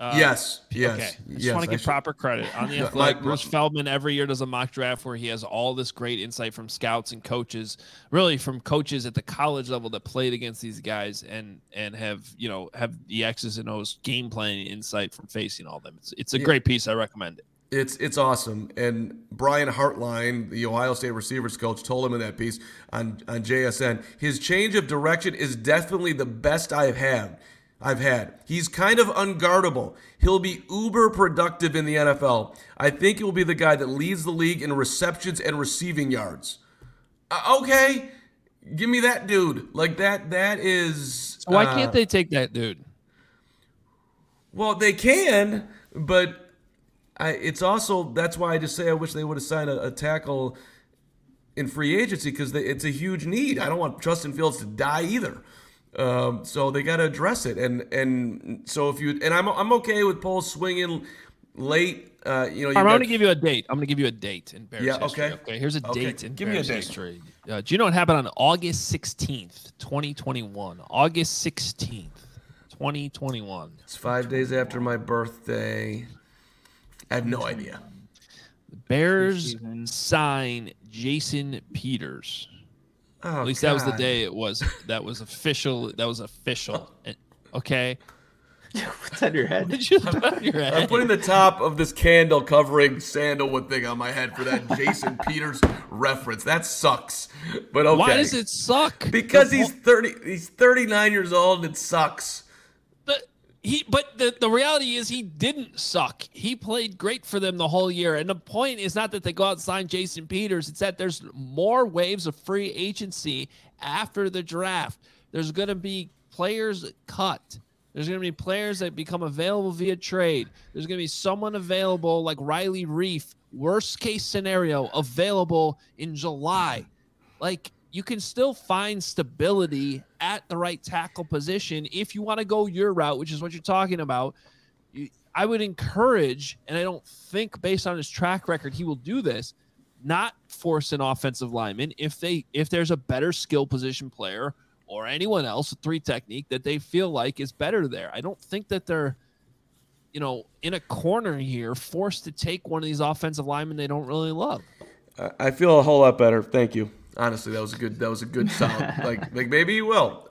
Uh, yes. Yes. Okay. I just yes, want to give proper credit on the athletic. Like, Bruce Feldman every year does a mock draft where he has all this great insight from scouts and coaches, really from coaches at the college level that played against these guys and and have you know have the X's and O's game planning insight from facing all them. It's it's a yeah. great piece. I recommend it. It's it's awesome. And Brian Hartline, the Ohio State receivers coach, told him in that piece on, on JSN, his change of direction is definitely the best I've had. I've had. He's kind of unguardable. He'll be uber productive in the NFL. I think he'll be the guy that leads the league in receptions and receiving yards. Uh, okay, give me that dude. Like that. That is. So why uh, can't they take that dude? Well, they can, but I, it's also that's why I just say I wish they would have signed a, a tackle in free agency because it's a huge need. I don't want Justin Fields to die either. Um, so they got to address it, and and so if you and I'm I'm okay with Poles swinging late. Uh, you know, I'm going to give you a date. I'm going to give you a date in Bears yeah, history. Okay. Okay. Here's a okay. date in give Bears me a date. history. Uh, do you know what happened on August 16th, 2021? August 16th, 2021. It's five days after my birthday. I have no idea. The Bears sign Jason Peters. Oh, At least that was the day it was. That was official. That was official. Okay. What's on your What head? did you put on your head? I'm putting the top of this candle covering sandalwood thing on my head for that Jason Peters reference. That sucks. But okay. Why does it suck? Because The he's 30 he's 39 years old and it sucks. the, he but the, the reality is he didn't suck. He played great for them the whole year. And the point is not that they go out and sign Jason Peters, it's that there's more waves of free agency after the draft. There's gonna be players cut. There's going to be players that become available via trade. There's going to be someone available like Riley Reiff, worst case scenario, available in July. Like you can still find stability at the right tackle position if you want to go your route, which is what you're talking about. You- I would encourage, and I don't think based on his track record he will do this, not force an offensive lineman if they if there's a better skill position player or anyone else, a three technique that they feel like is better there. I don't think that they're, you know, in a corner here, forced to take one of these offensive linemen they don't really love. I feel a whole lot better. Thank you. Honestly, that was a good that was a good sound. like like maybe you will.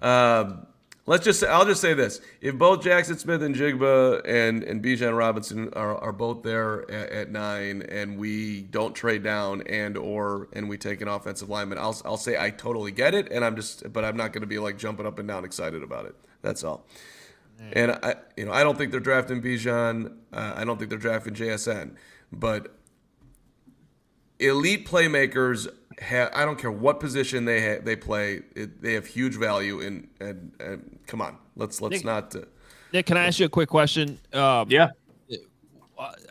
Um, let's just say, I'll just say this: if both Jackson Smith-Njigba and and Bijan Robinson are, are both there at, at nine, and we don't trade down and or and we take an offensive lineman, I'll I'll say I totally get it, and I'm just but I'm not going to be like jumping up and down excited about it. That's all. And I, you know, I don't think they're drafting Bijan. Uh, I don't think they're drafting JSN. But elite playmakers have. I don't care what position they ha- they play. It, they have huge value. In and, and come on, let's let's Nick- not. Uh, Nick, can I ask you a quick question? Um, Yeah.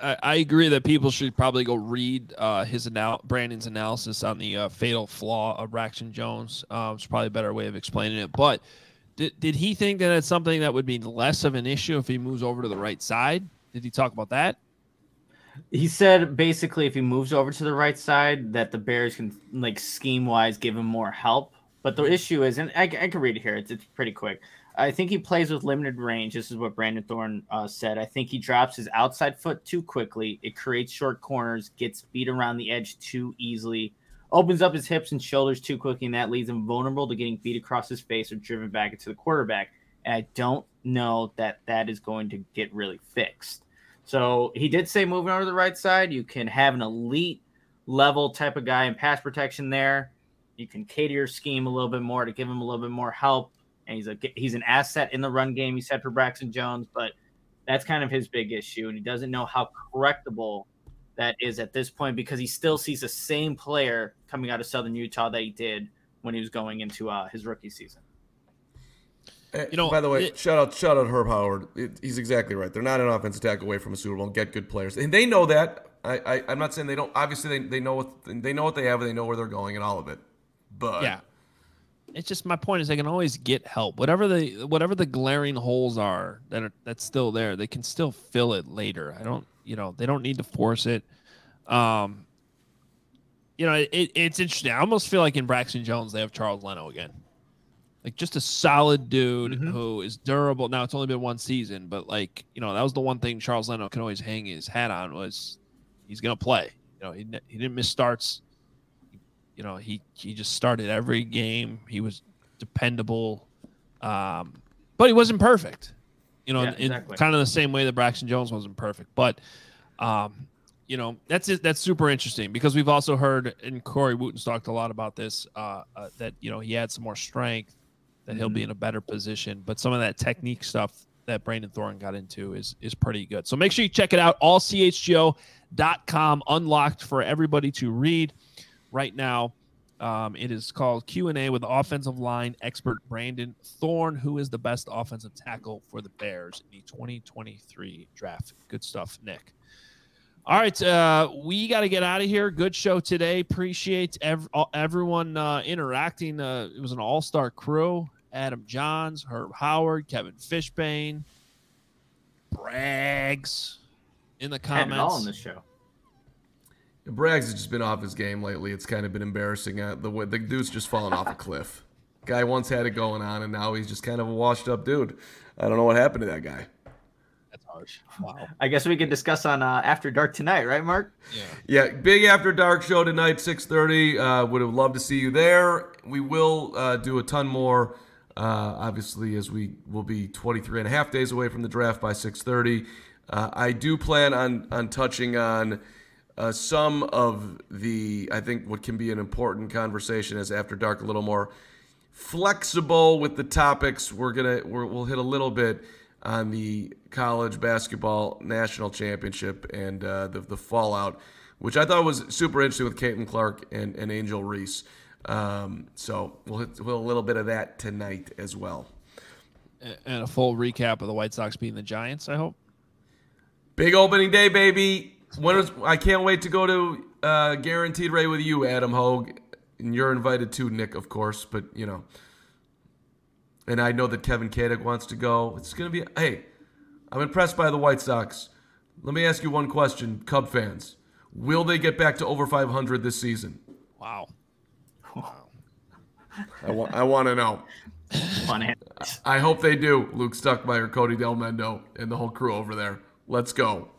I, I agree that people should probably go read uh, his anal- Brandon's analysis on the uh, fatal flaw of Braxton Jones. Um, it's probably a better way of explaining it. But did, did he think that it's something that would be less of an issue if he moves over to the right side? Did he talk about that? He said basically if he moves over to the right side, that the Bears can like scheme wise give him more help. But the issue is, and I, I can read it here. It's, it's pretty quick. I think he plays with limited range. This is what Brandon Thorn uh, said. I think he drops his outside foot too quickly. It creates short corners, gets beat around the edge too easily, opens up his hips and shoulders too quickly, and that leaves him vulnerable to getting beat across his face or driven back into the quarterback. And I don't know that that is going to get really fixed. So he did say moving over to the right side, you can have an elite level type of guy in pass protection there. You can cater your scheme a little bit more to give him a little bit more help. And he's a he's an asset in the run game. He said for Braxton Jones, but that's kind of his big issue, and he doesn't know how correctable that is at this point because he still sees the same player coming out of Southern Utah that he did when he was going into uh, his rookie season. You know, by the way, it- shout out shout out Herb Howard. It, he's exactly right. They're not an offensive tackle away from a Super Bowl. and Get good players, and they know that. I, I I'm not saying they don't. Obviously, they, they know what they know what they have, and they know where they're going, and all of it. But Yeah. It's just my point is they can always get help. Whatever the whatever the glaring holes are that are that's still there, they can still fill it later. I don't, you know, they don't need to force it. Um, you know, it, it's interesting. I almost feel like in Braxton Jones they have Charles Leno again, like just a solid dude who is durable. Now it's only been one season, but like you know that was the one thing Charles Leno can always hang his hat on was he's gonna play. You know, he he didn't miss starts you know he he just started every game he was dependable um but he wasn't perfect you know Yeah, in, in exactly. kind of the same way that braxton jones wasn't perfect but um you know that's it that's super interesting because we've also heard and corey wootton's talked a lot about this uh, uh that you know he had some more strength that he'll Mm-hmm. be in a better position but some of that technique stuff that brandon thorn got into is is pretty good so make sure you check it out allchgo.com unlocked for everybody to read right now. Um, it is called Q&A with offensive line expert Brandon Thorn, who is the best offensive tackle for the Bears in the 2023 draft. Good stuff, Nick. All right, uh, we got to get out of here. Good show today. Appreciate ev- everyone uh, interacting. Uh, it was an all-star crew. Adam Jahns, Herb Howard, Kevin Fishbain, Braggs in the Had it all comments. in this show. Braggs has just been off his game lately. It's kind of been embarrassing. Uh, the way the dude's just fallen off a cliff. Guy once had it going on, and now he's just kind of a washed up dude. I don't know what happened to that guy. That's harsh. Wow. I guess we can discuss on uh, After Dark tonight, right, Mark? Yeah. Yeah, big after dark show tonight, six thirty. Uh, would have loved to see you there. We will uh, do a ton more. Uh, obviously, as we will be 23 and a half days away from the draft by 6:30. Uh, I do plan on on touching on uh, some of the I think what can be an important conversation as after dark a little more flexible with the topics. We're gonna we're, we'll hit a little bit on the college basketball national championship and uh, the the fallout, which I thought was super interesting with Caitlin Clark and, and Angel Reese. Um, so we'll hit, we'll a little bit of that tonight as well. And a full recap of the White Sox beating the Giants. I hope. Big opening day, baby. When is, I can't wait to go to uh, Guaranteed Rate with you, Adam Hoge. And you're invited too, Nick, of course. But, you know. And I know that Kevin Kadek wants to go. It's going to be. Hey, I'm impressed by the White Sox. Let me ask you one question, Cub fans. Will they get back to over 500 this season? Wow. I want, I want to know. Fun. I hope they do. Luke Stuckmeyer, Cody Del Mendo, and the whole crew over there. Let's go.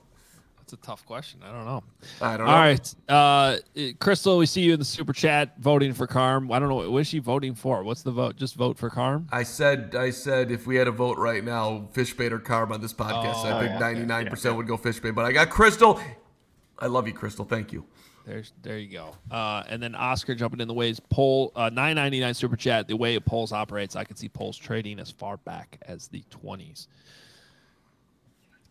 That's a tough question. I don't know. I don't know. All right, uh, Crystal, we see you in the super chat voting for Carm. I don't know what is she voting for. What's the vote? Just vote for Carm. I said, I said, if we had a vote right now, Fishbain or Carm on this podcast, Oh, I think yeah, ninety nine percent would go Fishbain. But I got Crystal. I love you, Crystal. Thank you. There's there you go. Uh, and then Oscar jumping in the ways poll uh, nine ninety nine super chat. The way Poles operates, I can see Poles trading as far back as the twenties.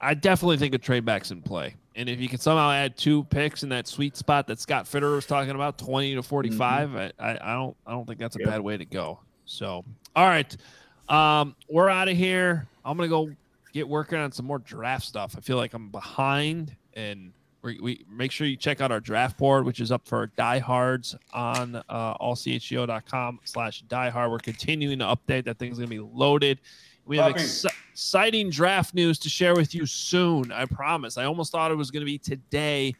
I definitely think a trade back's in play. And if you can somehow add two picks in that sweet spot that Scott Fitter was talking about, twenty to 45 I, I, I don't I don't think that's a Yep. bad way to go. So all right. Um, we're out of here. I'm gonna go get working on some more draft stuff. I feel like I'm behind and we, we make sure you check out our draft board, which is up for diehards on uh, allchgo.com slash diehard. We're continuing to update. That thing's going to be loaded. We have exci- exciting draft news to share with you soon. I promise. I almost thought it was going to be today,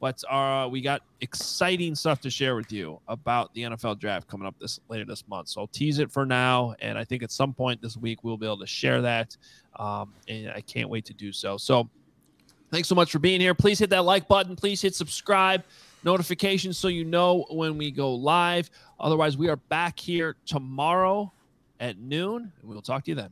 but uh, we got exciting stuff to share with you about the NFL draft coming up this later this month. So I'll tease it for now, and I think at some point this week we'll be able to share that, um, and I can't wait to do so. So Thanks so much for being here. Please hit that like button. Please hit subscribe, notifications so you know when we go live. Otherwise, we are back here tomorrow at noon, and we'll talk to you then.